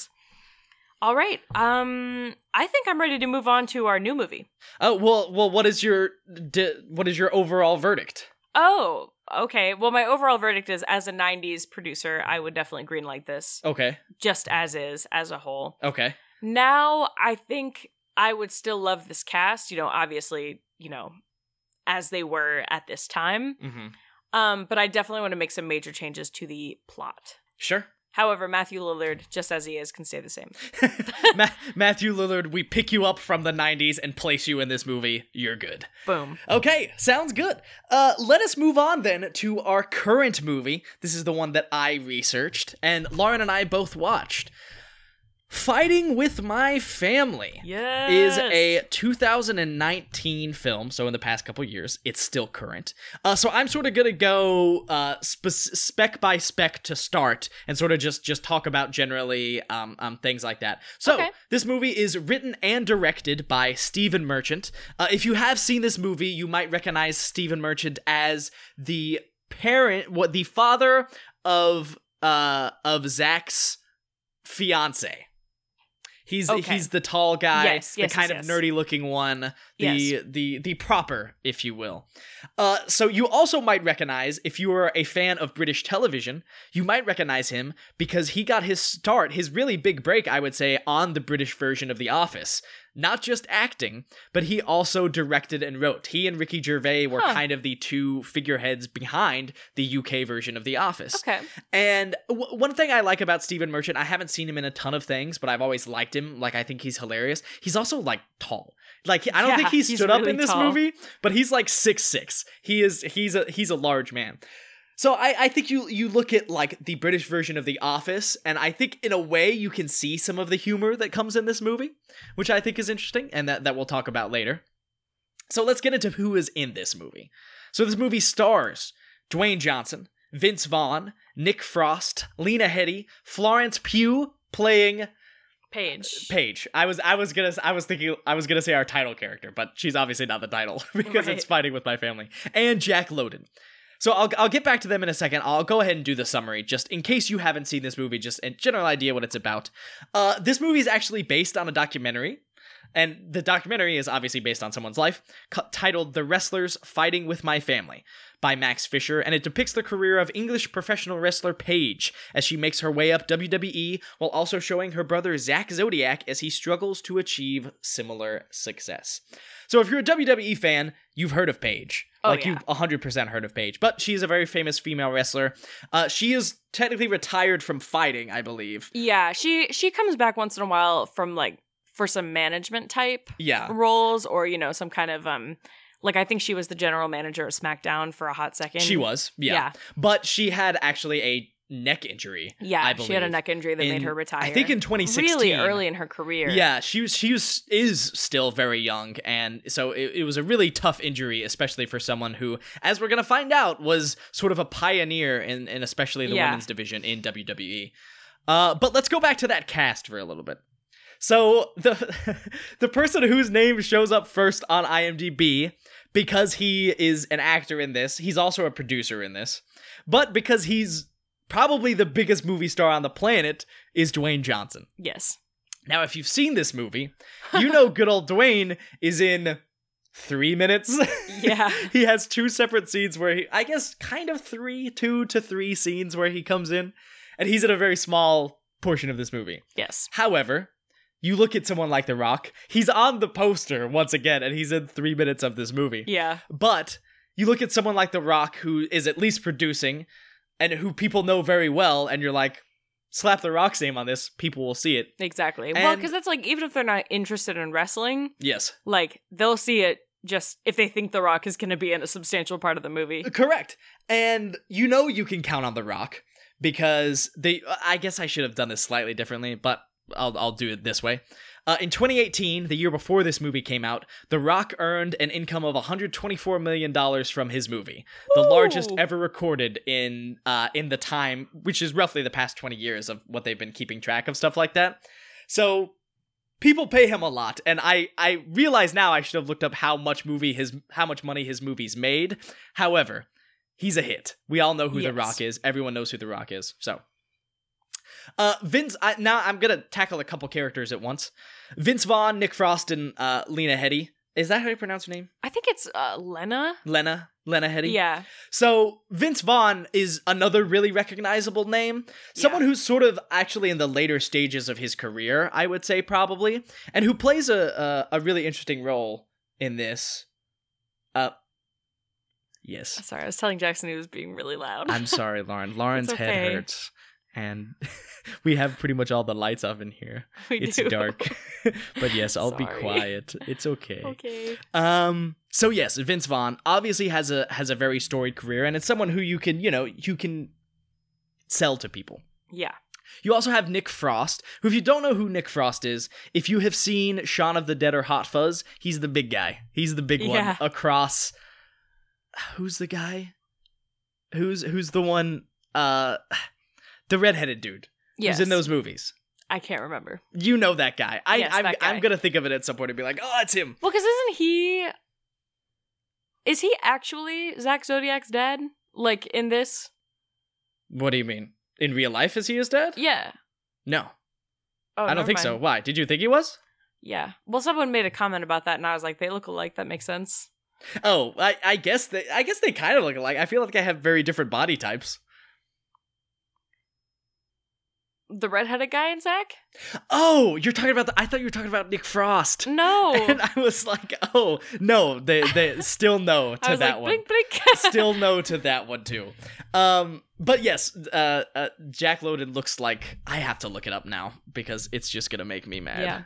All right. Um I think I'm ready to move on to our new movie. Oh well, well, what is your di- what is your overall verdict? Oh, okay. Well, my overall verdict is as a 90s producer, I would definitely greenlight this Okay, just as is as a whole. okay, Now, I think I would still love this cast, you know, obviously, you know, as they were at this time. hmm Um, but I definitely want to make some major changes to the plot. sure. However, Matthew Lillard, just as he is, can stay the same. <laughs> Ma- Matthew Lillard, we pick you up from the '90s and place you in this movie. You're good. Boom. Okay, sounds good. Uh, let us move on then to our current movie. This is the one that I researched, and Lauren and I both watched. Fighting with My Family Yes. is a 2019 film, so in the past couple years, it's still current. Uh, so I'm sort of gonna go uh, spe- spec by spec to start, and sort of just just talk about generally um, um things like that. So Okay. this movie is written and directed by Stephen Merchant. Uh, if you have seen this movie, you might recognize Stephen Merchant as the parent, what the father of uh of Zach's fiance. He's Okay. he's the tall guy, Yes, the yes, kind yes, of nerdy looking one, the the the proper, if you will. Uh, so you also might recognize if you are a fan of British television, you might recognize him because he got his start, his really big break, I would say, on the British version of The Office. Not just acting, but he also directed and wrote. He and Ricky Gervais were Huh. kind of the two figureheads behind the UK version of The Office. Okay. And w- one thing I like about Stephen Merchant, I haven't seen him in a ton of things, but I've always liked him. Like I think he's hilarious. He's also like tall. Like I don't Yeah, think he stood up really in this tall. movie, but he's like six six. He is he's a he's a large man. So I, I think you you look at like the British version of The Office, and I think in a way you can see some of the humor that comes in this movie, which I think is interesting, and that, that we'll talk about later. So let's get into who is in this movie. So this movie stars Dwayne Johnson, Vince Vaughn, Nick Frost, Lena Headey, Florence Pugh playing Paige. Uh, Paige. I was I was gonna I was thinking I was gonna say our title character, but she's obviously not the title <laughs> because it's fighting with my family. And Jack Lowden. So I'll I'll get back to them in a second. I'll go ahead and do the summary just in case you haven't seen this movie, just a general idea what it's about. Uh, this movie is actually based on a documentary And the documentary is obviously based on someone's life, cu- titled The Wrestlers Fighting with My Family by Max Fisher, and it depicts the career of English professional wrestler Paige as she makes her way up WWE while also showing her brother Zak Zodiac as he struggles to achieve similar success. So if you're a WWE fan, you've heard of Paige. Oh, like yeah. you've 100% heard of Paige. But she is a very famous female wrestler. Uh, she is technically retired from fighting, I believe. Yeah, she she comes back once in a while from like for some management type Yeah. roles or you know some kind of um like I think she was the general manager of SmackDown for a hot second. She was, yeah. Yeah. But she had actually a neck injury. Yeah, she had a neck injury that In- made her retire. I think in 2016. really early in her career. Yeah, she was she was is still very young, and so it, it was a really tough injury, especially for someone who, as we're gonna find out, was sort of a pioneer in, in especially the Yeah. women's division in WWE. Uh, but let's go back to that cast for a little bit. So the <laughs> the person whose name shows up first on IMDb because he is an actor in this, he's also a producer in this, but because he's probably the biggest movie star on the planet is Dwayne Johnson. Yes. Now, if you've seen this movie, <laughs> you know good old Dwayne is in three minutes. <laughs> Yeah. he has two separate scenes where he, I guess, kind of three, two to three scenes where he comes in, and he's in a very small portion of this movie. Yes. However, you look at someone like The Rock, he's on the poster once again, and he's in three minutes of this movie. Yeah. But you look at someone like The Rock, who is at least producing, and who people know very well, and you're like, slap The Rock's name on this, people will see it. Exactly. well, because that's like even if they're not interested in wrestling, Yes. like they'll see it just if they think The Rock is going to be in a substantial part of the movie. Uh, correct. And you know you can count on The Rock because they I guess I should have done this slightly differently, but I'll I'll do it this way. Uh, in 2018, the year before this movie came out, The Rock earned an income of 124 million dollars from his movie, the Ooh. largest ever recorded in uh, in the time, which is roughly the past 20 years of what they've been keeping track of stuff like that. So people pay him a lot, and I I realize now I should have looked up how much movie his how much money his movies made. However, he's a hit. We all know who The Rock is. Everyone knows who The Rock is. So, uh, Vince. I, now I'm gonna tackle a couple characters at once. Vince Vaughn, Nick Frost, and uh, Lena Headey. Is that how you pronounce her name? I think it's uh, Lena. Lena. Lena Headey. Yeah. So Vince Vaughn is another really recognizable name. Someone who's sort of actually in the later stages of his career, I would say probably, and who plays a a, a really interesting role in this. Uh, yes. Sorry, I was telling Jackson he was being really loud. I'm sorry, Lauren. Lauren's <laughs> It's head hurts, and <laughs> we have pretty much all the lights off in here. We It's do. dark, <laughs> but yes, I'll be quiet. It's okay. okay. Um. So yes, Vince Vaughn obviously has a has a very storied career, and it's someone who you can you know you can sell to people. Yeah. You also have Nick Frost, who if you don't know who Nick Frost is, if you have seen Shaun of the Dead or Hot Fuzz, he's the big guy. He's the big Yeah. one across. Who's the guy? Who's who's the one? Uh, the redheaded dude Yes. who's in those movies. I can't remember. You know that guy. I, Yes, I'm, that guy. I'm gonna think of it at some point and be like, oh, it's him. Well, because isn't he? Is he actually Zak Zodiac's dad? Like in this? What do you mean? In real life, is he his dad? Yeah. No, Oh, I don't think so. Why? Did you think he was? Yeah. Well, someone made a comment about that, and I was like, they look alike. That makes sense. Oh, I, I guess they, I guess they kind of look alike. I feel like I have very different body types. The redheaded guy in Zack? Oh, you're talking about the. I thought you were talking about Nick Frost. No. <laughs> And I was like, oh no, they they still no <laughs> to I was that like, one. blink, blink. <laughs> still no to that one too. Um, but yes, uh, uh, Jack Lowden looks like I have to look it up now because it's just gonna make me mad. Yeah.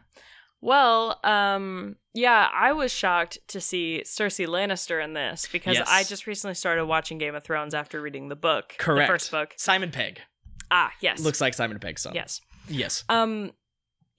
Well, um, yeah, I was shocked to see Cersei Lannister in this because Yes. I just recently started watching Game of Thrones after reading the book. correct. The first book. Simon Pegg Ah, yes. looks like Simon Pegg's son. Yes. Yes. Um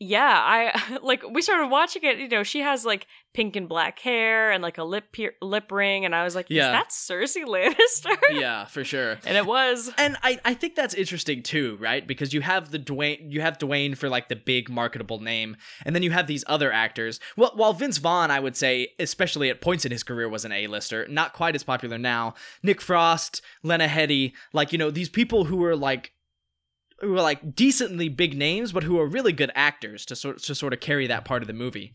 yeah, I <laughs> like we started watching it, you know, she has like pink and black hair and like a lip lip ring and I was like, Yeah. is that Cersei <laughs> Lannister? yeah, for sure. and it was. And I, I think that's interesting too, right? Because you have the Dwayne, you have Dwayne for like the big marketable name, and then you have these other actors. Well, while Vince Vaughn, I would say, especially at points in his career, was an A-lister, not quite as popular now. Nick Frost, Lena Headey, like you know these people who were like, who are like decently big names, but who are really good actors to sort to sort of carry that part of the movie.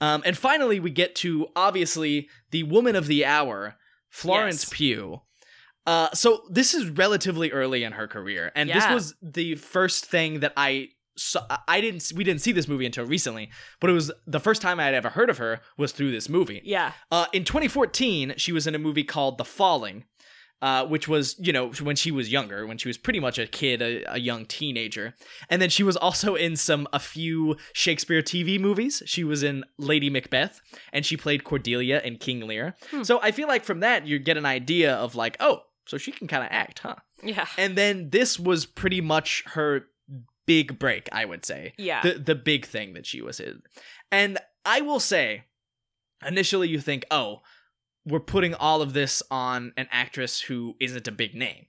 Um, and finally, we get to obviously the woman of the hour, Florence Yes. Pugh. Uh, so this is relatively early in her career, and this was the first thing that I saw. I didn't. We didn't see this movie until recently, but it was the first time I had ever heard of her was through this movie. Yeah. Uh, in 2014, she was in a movie called The Falling, uh, which was, you know, when she was younger, when she was pretty much a kid, a, a young teenager. And then she was also in some, a few Shakespeare TV movies. She was in Lady Macbeth, and she played Cordelia in King Lear. Hmm. So I feel like from that, you get an idea of like, oh, so she can kind of act, huh? Yeah. And then this was pretty much her big break, I would say Yeah. the the big thing that she was in. And I will say, initially you think, oh, we're putting all of this on an actress who isn't a big name.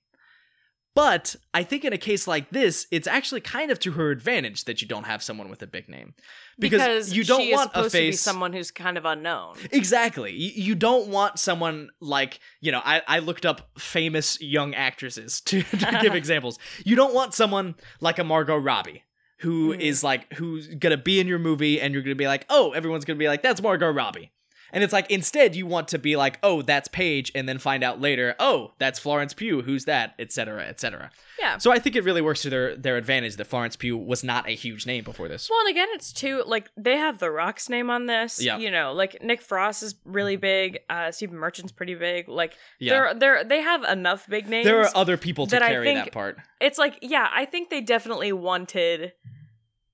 But I think in a case like this, it's actually kind of to her advantage that you don't have someone with a big name. Because, you don't want is supposed a face to be someone who's kind of unknown. Exactly. You, don't want someone like, you know, I, I looked up famous young actresses <laughs> to, to give <laughs> examples. You don't want someone like a Margot Robbie who is Mhm. like, who's gonna be in your movie and you're gonna be like, oh, everyone's gonna be like, that's Margot Robbie. And it's like, instead, you want to be like, oh, that's Paige, and then find out later, oh, that's Florence Pugh, who's that, etc., etc. Yeah. So I think it really works to their, their advantage that Florence Pugh was not a huge name before this. Well, and again, it's too like they have The Rock's name on this. Yeah. You know, like Nick Frost is really big. Uh, Stephen Merchant's pretty big. Like Yeah. they're they're they have enough big names. There are other people to that I carry think- that part. it's like yeah, I think they definitely wanted.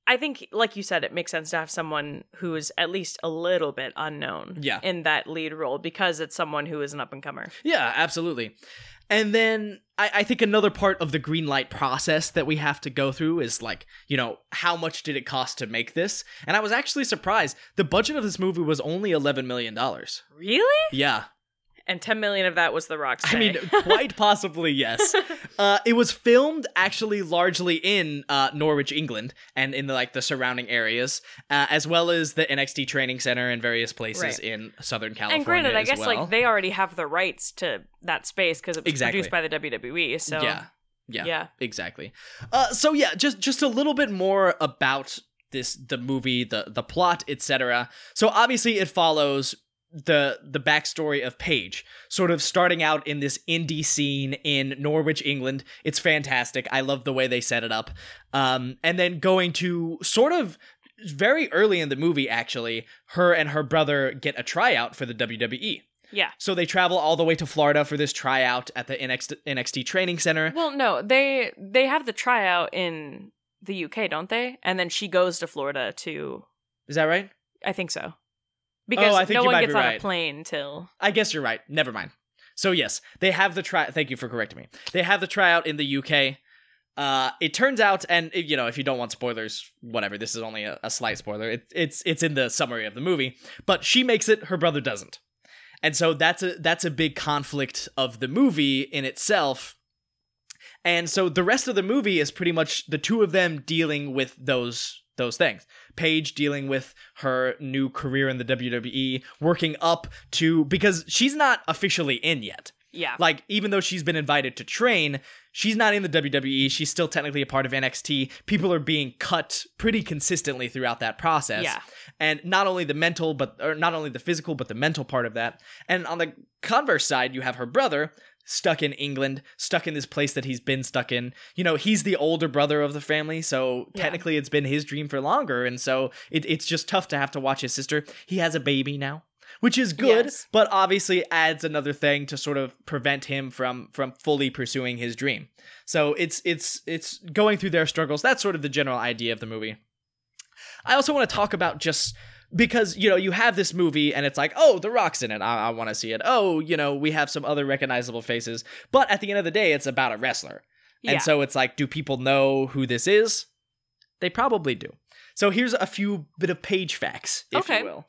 I think, like you said, it makes sense to have someone who is at least a little bit unknown Yeah. in that lead role because it's someone who is an up and comer. Yeah, absolutely. And then I, I think another part of the green light process that we have to go through is like, you know, how much did it cost to make this? And I was actually surprised. The budget of this movie was only $11 million. Really? Yeah. And ten million of that was The Rock's. I mean, <laughs> quite possibly, yes. <laughs> Uh, it was filmed actually largely in uh, Norwich, England, and in the, like the surrounding areas, uh, as well as the NXT training center and various places Right. in Southern California. and granted, I guess well. like they already have the rights to that space because it was Exactly. produced by the WWE. So yeah, yeah, yeah. exactly. Uh, so yeah, just just a little bit more about this the movie, the the plot, etc. So obviously, it follows the the backstory of Paige, sort of starting out in this indie scene in Norwich, England. It's fantastic. I love the way they set it up. Um, and then going to sort of very early in the movie, actually, her and her brother get a tryout for the WWE. Yeah. So they travel all the way to Florida for this tryout at the NXT, NXT training center. Well, no, they they have the tryout in the UK, don't they? And then she goes to Florida to. Is that right? I think so. Because Oh, I think no you one might gets be on right. a plane till. I guess you're right. Never mind. So yes, they have the try. Thank you for correcting me. They have the tryout in the UK. Uh, it turns out, and uh, you know, if you don't want spoilers, whatever. This is only a, a slight spoiler. It, it's it's in the summary of the movie. But she makes it. Her brother doesn't, and so that's a that's a big conflict of the movie in itself. And so the rest of the movie is pretty much the two of them dealing with those those things. Paige dealing with her new career in the WWE, working up to because she's not officially in yet. Yeah. Like even though she's been invited to train, she's not in the WWE. She's still technically a part of NXT. People are being cut pretty consistently throughout that process. Yeah. And not only the mental but or not only the physical but the mental part of that. And on the converse side, you have her brother stuck in England, stuck in this place that he's been stuck in. You know, he's the older brother of the family, so Yeah. technically it's been his dream for longer, and so it, it's just tough to have to watch his sister. He has a baby now, which is good, Yes. but obviously adds another thing to sort of prevent him from from fully pursuing his dream. So it's it's it's going through their struggles. That's sort of the general idea of the movie. I also want to talk about just because you know you have this movie and it's like oh the rock's in it. I, I want to see it. Oh you know we have some other recognizable faces. But at the end of the day it's about a wrestler. Yeah. and so it's like do people know who this is? They probably do. So here's a few bit of Paige facts if Okay. you will.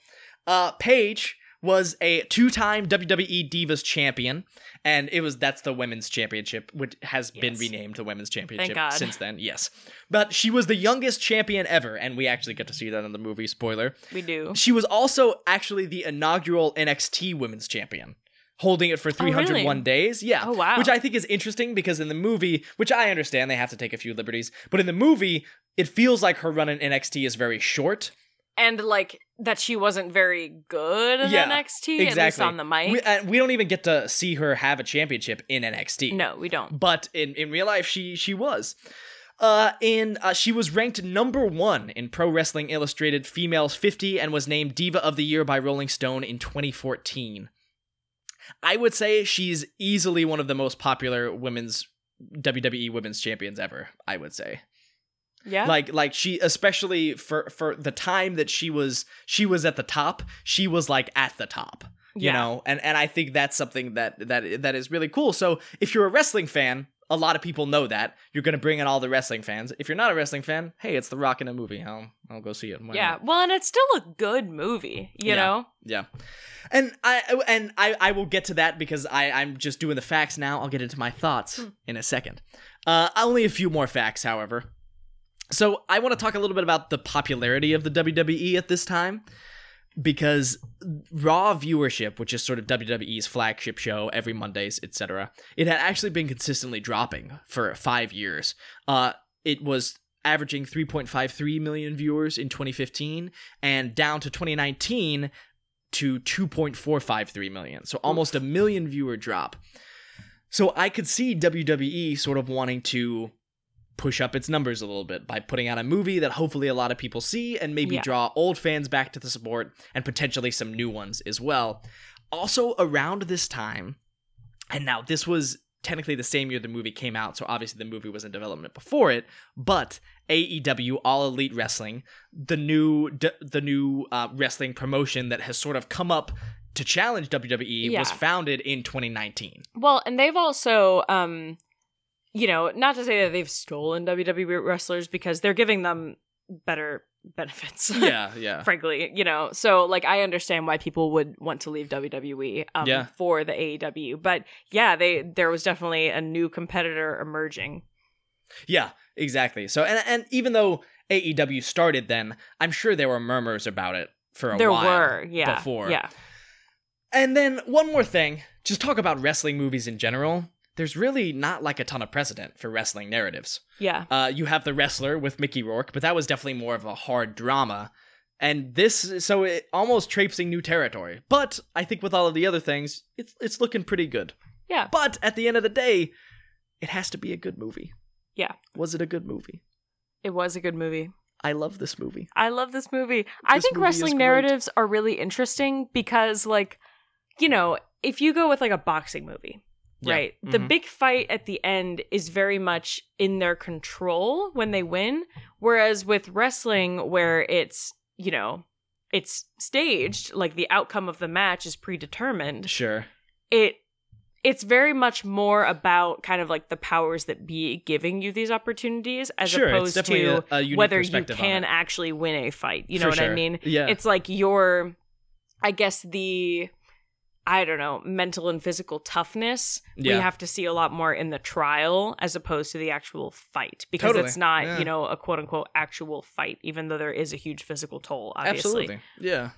Uh paige was a two-time WWE Divas champion, and it was that's the women's championship, which has been renamed the women's championship since then. Yes, but she was the youngest champion ever, and we actually get to see that in the movie. Spoiler: we do. she was also actually the inaugural NXT Women's Champion, holding it for 301 really? days. Yeah. Oh, wow. Which I think is interesting because in the movie, which I understand they have to take a few liberties, but in the movie, it feels like her run in NXT is very short. And like that she wasn't very good in Yeah, NXT, at least exactly. on the mic. We, and we don't even get to see her have a championship in NXT. no, we don't. but in in real life she she was uh in uh, she was ranked number 1 in Pro Wrestling Illustrated Females 50 and was named Diva of the Year by Rolling Stone in 2014. I would say she's easily one of the most popular women's WWE women's champions ever, I would say. Yeah. Like like she especially for for the time that she was she was at the top, she was like at the top you yeah. know and and i think that's something that that that is really cool so if you're a wrestling fan a lot of people know that you're going to bring in all the wrestling fans if you're not a wrestling fan hey it's the rock in a movie i'll i'll go see it Why Yeah. not? Well, and it's still a good movie, you Yeah. know? yeah and i and i i will get to that because i i'm just doing the facts now i'll get into my thoughts Hmm. in a second uh only a few more facts however so i want to talk a little bit about the popularity of the wwe at this time because raw viewership which is sort of wwe's flagship show every mondays etc it had actually been consistently dropping for five years. Uh it was averaging 3.53 million viewers in 2015 and down to 2019 to 2.453 million. So almost a million viewer drop. So i could see wwe sort of wanting to push up its numbers a little bit by putting out a movie that hopefully a lot of people see and maybe Yeah. draw old fans back to the sport and potentially some new ones as well. Also, around this time, and now this was technically the same year the movie came out, so obviously the movie was in development before it, but AEW All Elite Wrestling, the new d- the new uh, wrestling promotion that has sort of come up to challenge WWE was founded in 2019. Well, and they've also, um, you know, not to say that they've stolen WWE wrestlers because they're giving them better <laughs> benefits. Yeah, yeah. frankly, you know. So like I understand why people would want to leave WWE um, Yeah. for the AEW, but yeah, they there was definitely a new competitor emerging. Yeah, exactly. So and and even though AEW started then, I'm sure there were murmurs about it for a while. there while were, yeah, before. yeah, And then one more thing, just talk about wrestling movies in general. There's really not like a ton of precedent for wrestling narratives. yeah, Uh, you have the wrestler with Mickey Rourke, but that was definitely more of a hard drama. And this, so it almost traipsing new territory. But I think with all of the other things, it's it's looking pretty good. yeah. But at the end of the day, it has to be a good movie. Yeah. Was it a good movie? It was a good movie. I love this movie. I love this movie. I think movie wrestling narratives are really interesting because, like, you know, if you go with like a boxing movie, Yeah. right, the Mhm. big fight at the end is very much in their control when they win. Whereas with wrestling, where it's, you know, it's staged, like the outcome of the match is predetermined, Sure. it it's very much more about kind of like the powers that be giving you these opportunities as sure, opposed to a, a whether you can actually win a fight. You know For what I mean? Yeah. It's like your, I guess the, I don't know, mental and physical toughness. Yeah. We have to see a lot more in the trial as opposed to the actual fight because Totally. it's not, Yeah. you know, a quote unquote actual fight, even though there is a huge physical toll. Obviously. Absolutely. Yeah.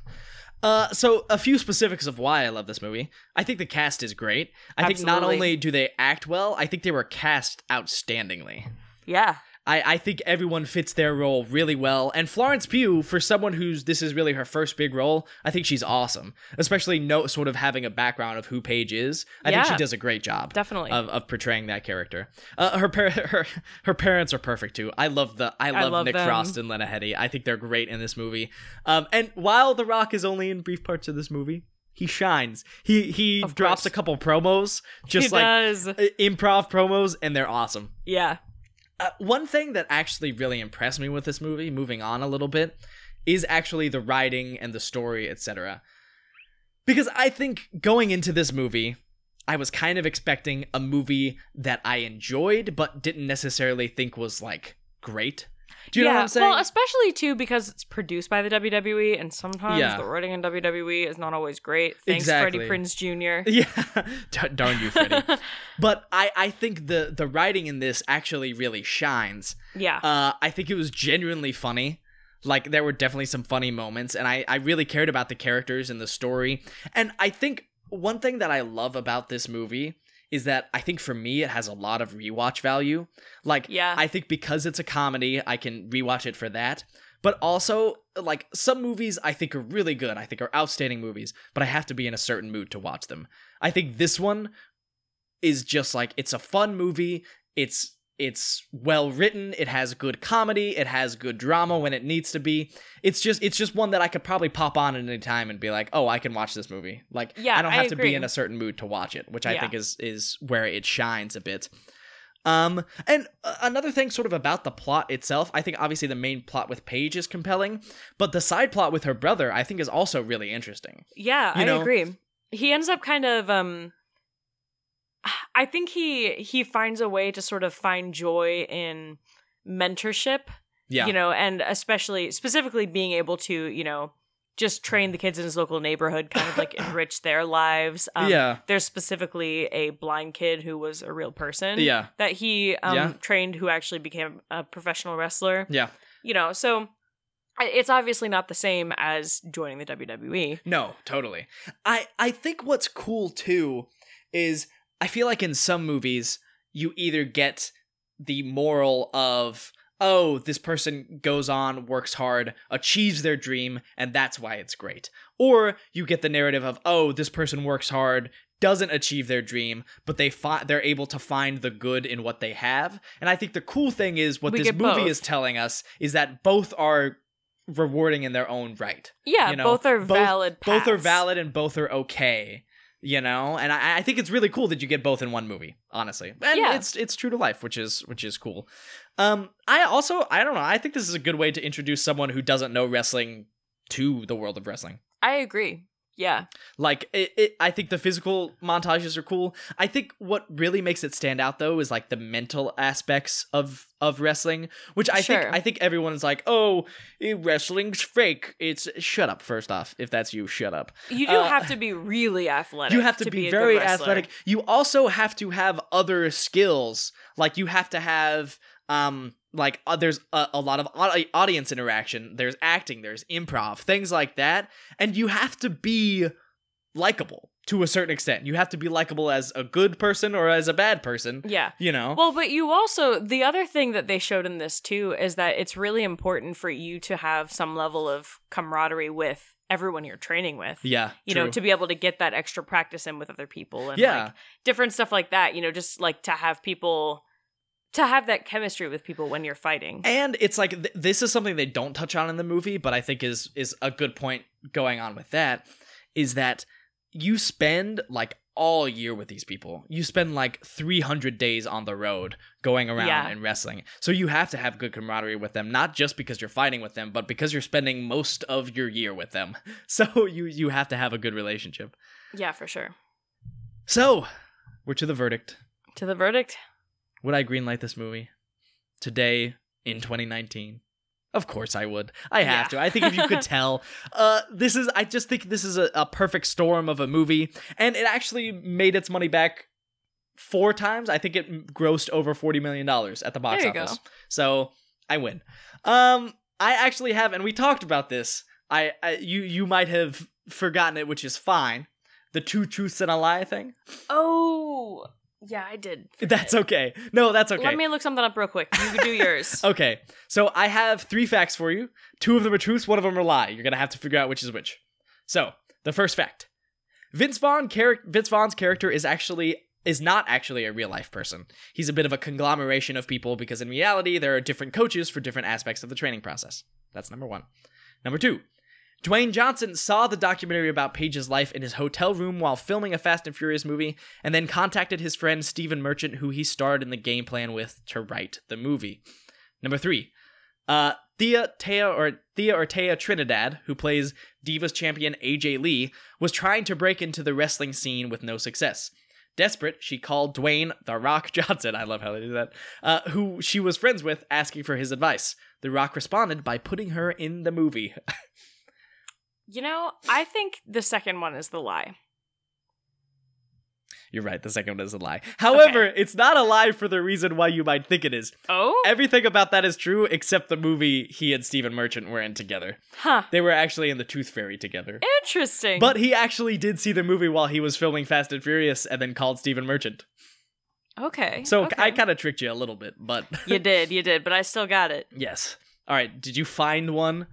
Uh, so a few specifics of why I love this movie. I think the cast is great. I think not only do they act well, I think they were cast outstandingly. Yeah. I, I think everyone fits their role really well. And Florence Pugh, for someone who's this is really her first big role, I think she's awesome. Especially no sort of having a background of who Paige is. I think she does a great job. Definitely. Of, of portraying that character, uh, her, par- <laughs> her her parents are perfect too. I love the I love, love Nick them. Frost and Lena Headey. I think they're great in this movie. Um, and while The Rock is only in brief parts of this movie, he shines. He he drops a couple promos, just he like does. improv promos, and they're awesome. Yeah. Uh, one thing that actually really impressed me with this movie, moving on a little bit, is actually the writing and the story, etc. Because I think going into this movie, I was kind of expecting a movie that I enjoyed, but didn't necessarily think was like great. Do you yeah. know what I'm saying? Well, especially too because it's produced by the WWE, and sometimes Yeah. the writing in WWE is not always great. Thanks, Exactly. Freddie Prinze Jr. yeah, darn you, Freddie. <laughs> but I, I think the the writing in this actually really shines. yeah. Uh, I think it was genuinely funny. Like there were definitely some funny moments, and I I really cared about the characters and the story. And I think one thing that I love about this movie is that I think for me it has a lot of rewatch value. Like Yeah. I think because it's a comedy, I can rewatch it for that. but also like some movies I think are really good. I think are outstanding movies, but I have to be in a certain mood to watch them. I think this one is just like it's a fun movie. It's it's well written it has good comedy it has good drama when it needs to be it's just it's just one that i could probably pop on at any time and be like oh i can watch this movie like Yeah, i don't I have to be in a certain mood to watch it which i Yeah. think is is where it shines a bit um and uh, another thing sort of about the plot itself i think obviously the main plot with paige is compelling but the side plot with her brother i think is also really interesting Yeah, You I know? agree. He ends up kind of um I think he he finds a way to sort of find joy in mentorship, yeah you know, and especially specifically being able to, you know, just train the kids in his local neighborhood, kind of like <laughs> enrich their lives. Um, yeah There's specifically a blind kid who was a real person yeah that he um, Yeah. trained who actually became a professional wrestler. yeah You know, so it's obviously not the same as joining the. WWE. No, totally. I I think what's cool too is I feel like in some movies you either get the moral of oh this person goes on works hard achieves their dream and that's why it's great or you get the narrative of oh this person works hard doesn't achieve their dream but they fi- they're able to find the good in what they have and i think the cool thing is what We this movie both. is telling us is that both are rewarding in their own right Yeah, you know, both are both- valid. both are valid and both are okay you know and I, I think it's really cool that you get both in one movie honestly and Yeah. it's it's true to life which is which is cool um i also i don't know i think this is a good way to introduce someone who doesn't know wrestling to the world of wrestling I agree. Yeah, like it, it i think the physical montages are cool. I think what really makes it stand out though is like the mental aspects of of wrestling which i Sure. think i think everyone's like oh eh, wrestling's fake. It's shut up first off if that's you shut up. You do Uh, have to be really athletic. you have to, be, a good very athletic. You also have to have other skills. Like you have to have um like uh, there's a, a lot of audience interaction there's acting there's improv things like that and you have to be likable to a certain extent you have to be likable as a good person or as a bad person Yeah. you know Well, but you also the other thing that they showed in this too is that it's really important for you to have some level of camaraderie with everyone you're training with. yeah You know, to be able to get that extra practice in with other people and Yeah. like different stuff like that, you know, just like to have people to have that chemistry with people when you're fighting. and it's like th- this is something they don't touch on in the movie but i think is is a good point going on with that is that you spend like all year with these people you spend like 300 days on the road going around Yeah. and wrestling so you have to have good camaraderie with them not just because you're fighting with them but because you're spending most of your year with them <laughs> so you you have to have a good relationship Yeah, for sure. so we're to the verdict To the verdict. Would I greenlight this movie today in 2019? Of course I would. I have Yeah. to. I think if you could <laughs> tell, uh, this is. I just think this is a, a perfect storm of a movie, and it actually made its money back four times. I think it grossed over forty million dollars at the box office. go. So I win. Um, I actually have, and we talked about this. I, I you you might have forgotten it, which is fine. The two truths and a lie thing. Oh, yeah, I did. That's okay. No, that's okay. Let me look something up real quick. You can do yours. <laughs> Okay, so I have three facts for you. Two of them are truths, one of them are lie. You're gonna have to figure out which is which. So, the first fact: Vince Vaughn, char- Vince Vaughn's character is actually is not actually a real life person. He's a bit of a conglomeration of people because in reality there are different coaches for different aspects of the training process. That's number one. Number two. Dwayne Johnson saw the documentary about Paige's life in his hotel room while filming a Fast and Furious movie, and then contacted his friend Stephen Merchant, who he starred in the game plan with, to write the movie. Number three, uh, Thea Taya or Thea or Taya Trinidad, who plays Divas champion AJ Lee, was trying to break into the wrestling scene with no success. Desperate, she called Dwayne The Rock <laughs> Johnson. I love how they do that. Uh, who she was friends with, asking for his advice. The Rock responded by putting her in the movie. <laughs> You know, I think the second one is the lie. You're right. The second one is a lie. However, it's not a lie for the reason why you might think it is. Oh? Everything about that is true except the movie he and Stephen Merchant were in together. Huh. They were actually in the Tooth Fairy together. Interesting. But he actually did see the movie while he was filming Fast and Furious and then called Stephen Merchant. okay. So okay. I kind of tricked you a little bit, but <laughs> You did, you did, but I still got it. yes. All right, did you find one?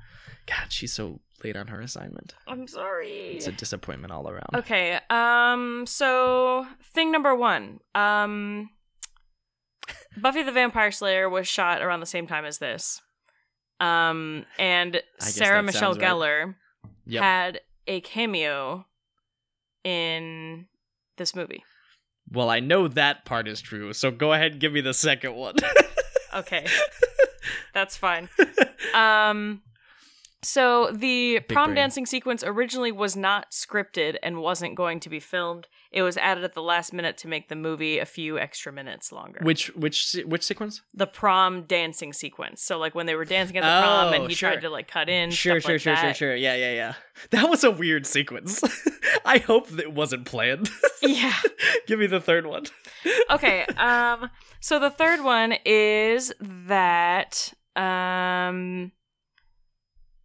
God, she's so late on her assignment. I'm sorry. It's a disappointment all around. Okay. Um. So thing number one. Um. Buffy the Vampire Slayer was shot around the same time as this. Um. And Sarah Michelle right. Gellar Yep. had a cameo in this movie. well, I know that part is true, so go ahead and give me the second one. <laughs> Okay. That's fine. <laughs> Um so the prom brain. dancing sequence originally was not scripted and wasn't going to be filmed. It was added at the last minute to make the movie a few extra minutes longer. which which which sequence? the prom dancing sequence. So like when they were dancing at the prom Oh, and he sure. tried to like cut in Sure, sure, like sure, sure, that. sure. Yeah, yeah, yeah. That was a weird sequence. <laughs> I hope that it wasn't planned. <laughs> Yeah. give me the third one. Okay. <laughs> Um so the third one is that um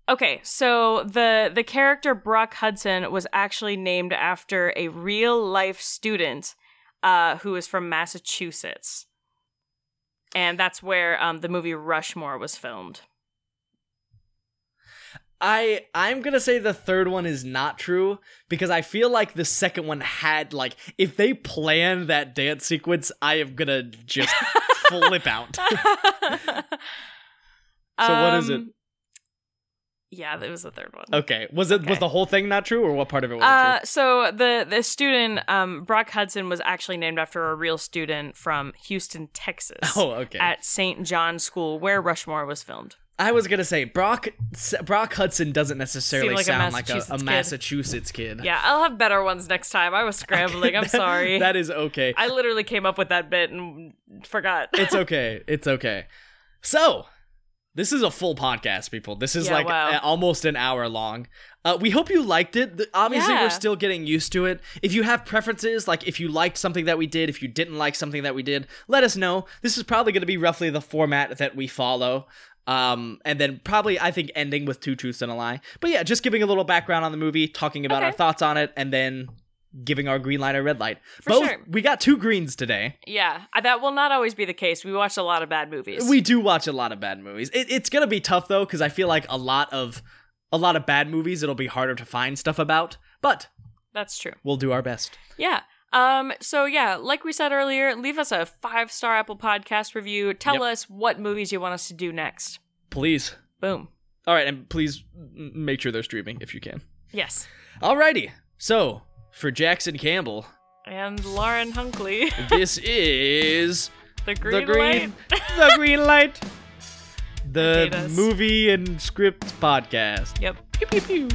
Okay, so the the character Brock Hudson was actually named after a real life student uh who is from Massachusetts. And that's where um the movie Rushmore was filmed. I I'm gonna say the third one is not true because I feel like the second one had like if they planned that dance sequence, I am gonna just <laughs> flip out. <laughs> So what is it? Yeah, it was the third one. Okay, was it was the whole thing not true or what part of it was Uh, so the the student, um, Brock Hudson, was actually named after a real student from Houston, Texas. <laughs> Oh, okay. at St. John's School, where Rushmore was filmed. I was gonna say Brock Brock Hudson doesn't necessarily like a sound like a, a Massachusetts kid. Massachusetts kid. Yeah, I'll have better ones next time. I was scrambling. I'm <laughs> That- sorry. That is okay. I literally came up with that bit and forgot. it's okay. <laughs> It's okay. So, this is a full podcast, people. This is Yeah, like wow. a- almost an hour long. Uh, we hope you liked it. Th- Obviously, Yeah. we're still getting used to it. If you have preferences, like if you liked something that we did, if you didn't like something that we did, let us know. This is probably going to be roughly the format that we follow. Um, and then probably I think ending with two truths and a lie. But yeah, just giving a little background on the movie, talking about our thoughts on it, and then giving our green light or red light. For Both sure. we got two greens today. yeah, that will not always be the case. We watch a lot of bad movies. We do watch a lot of bad movies. It, it's gonna be tough though, because I feel like a lot of a lot of bad movies it'll be harder to find stuff about. But That's true. we'll do our best. Yeah. Um, so yeah, like we said earlier, leave us a five star Apple Podcast review. Tell Yep. us what movies you want us to do next. Please. Boom. All right, and please make sure they're streaming if you can. Yes. Alrighty. So for Jackson Campbell, And Lauren Hunkley, <laughs> this is the green, the green, light. the green light, <laughs> the movie and script podcast. Yep. Pew pew pew.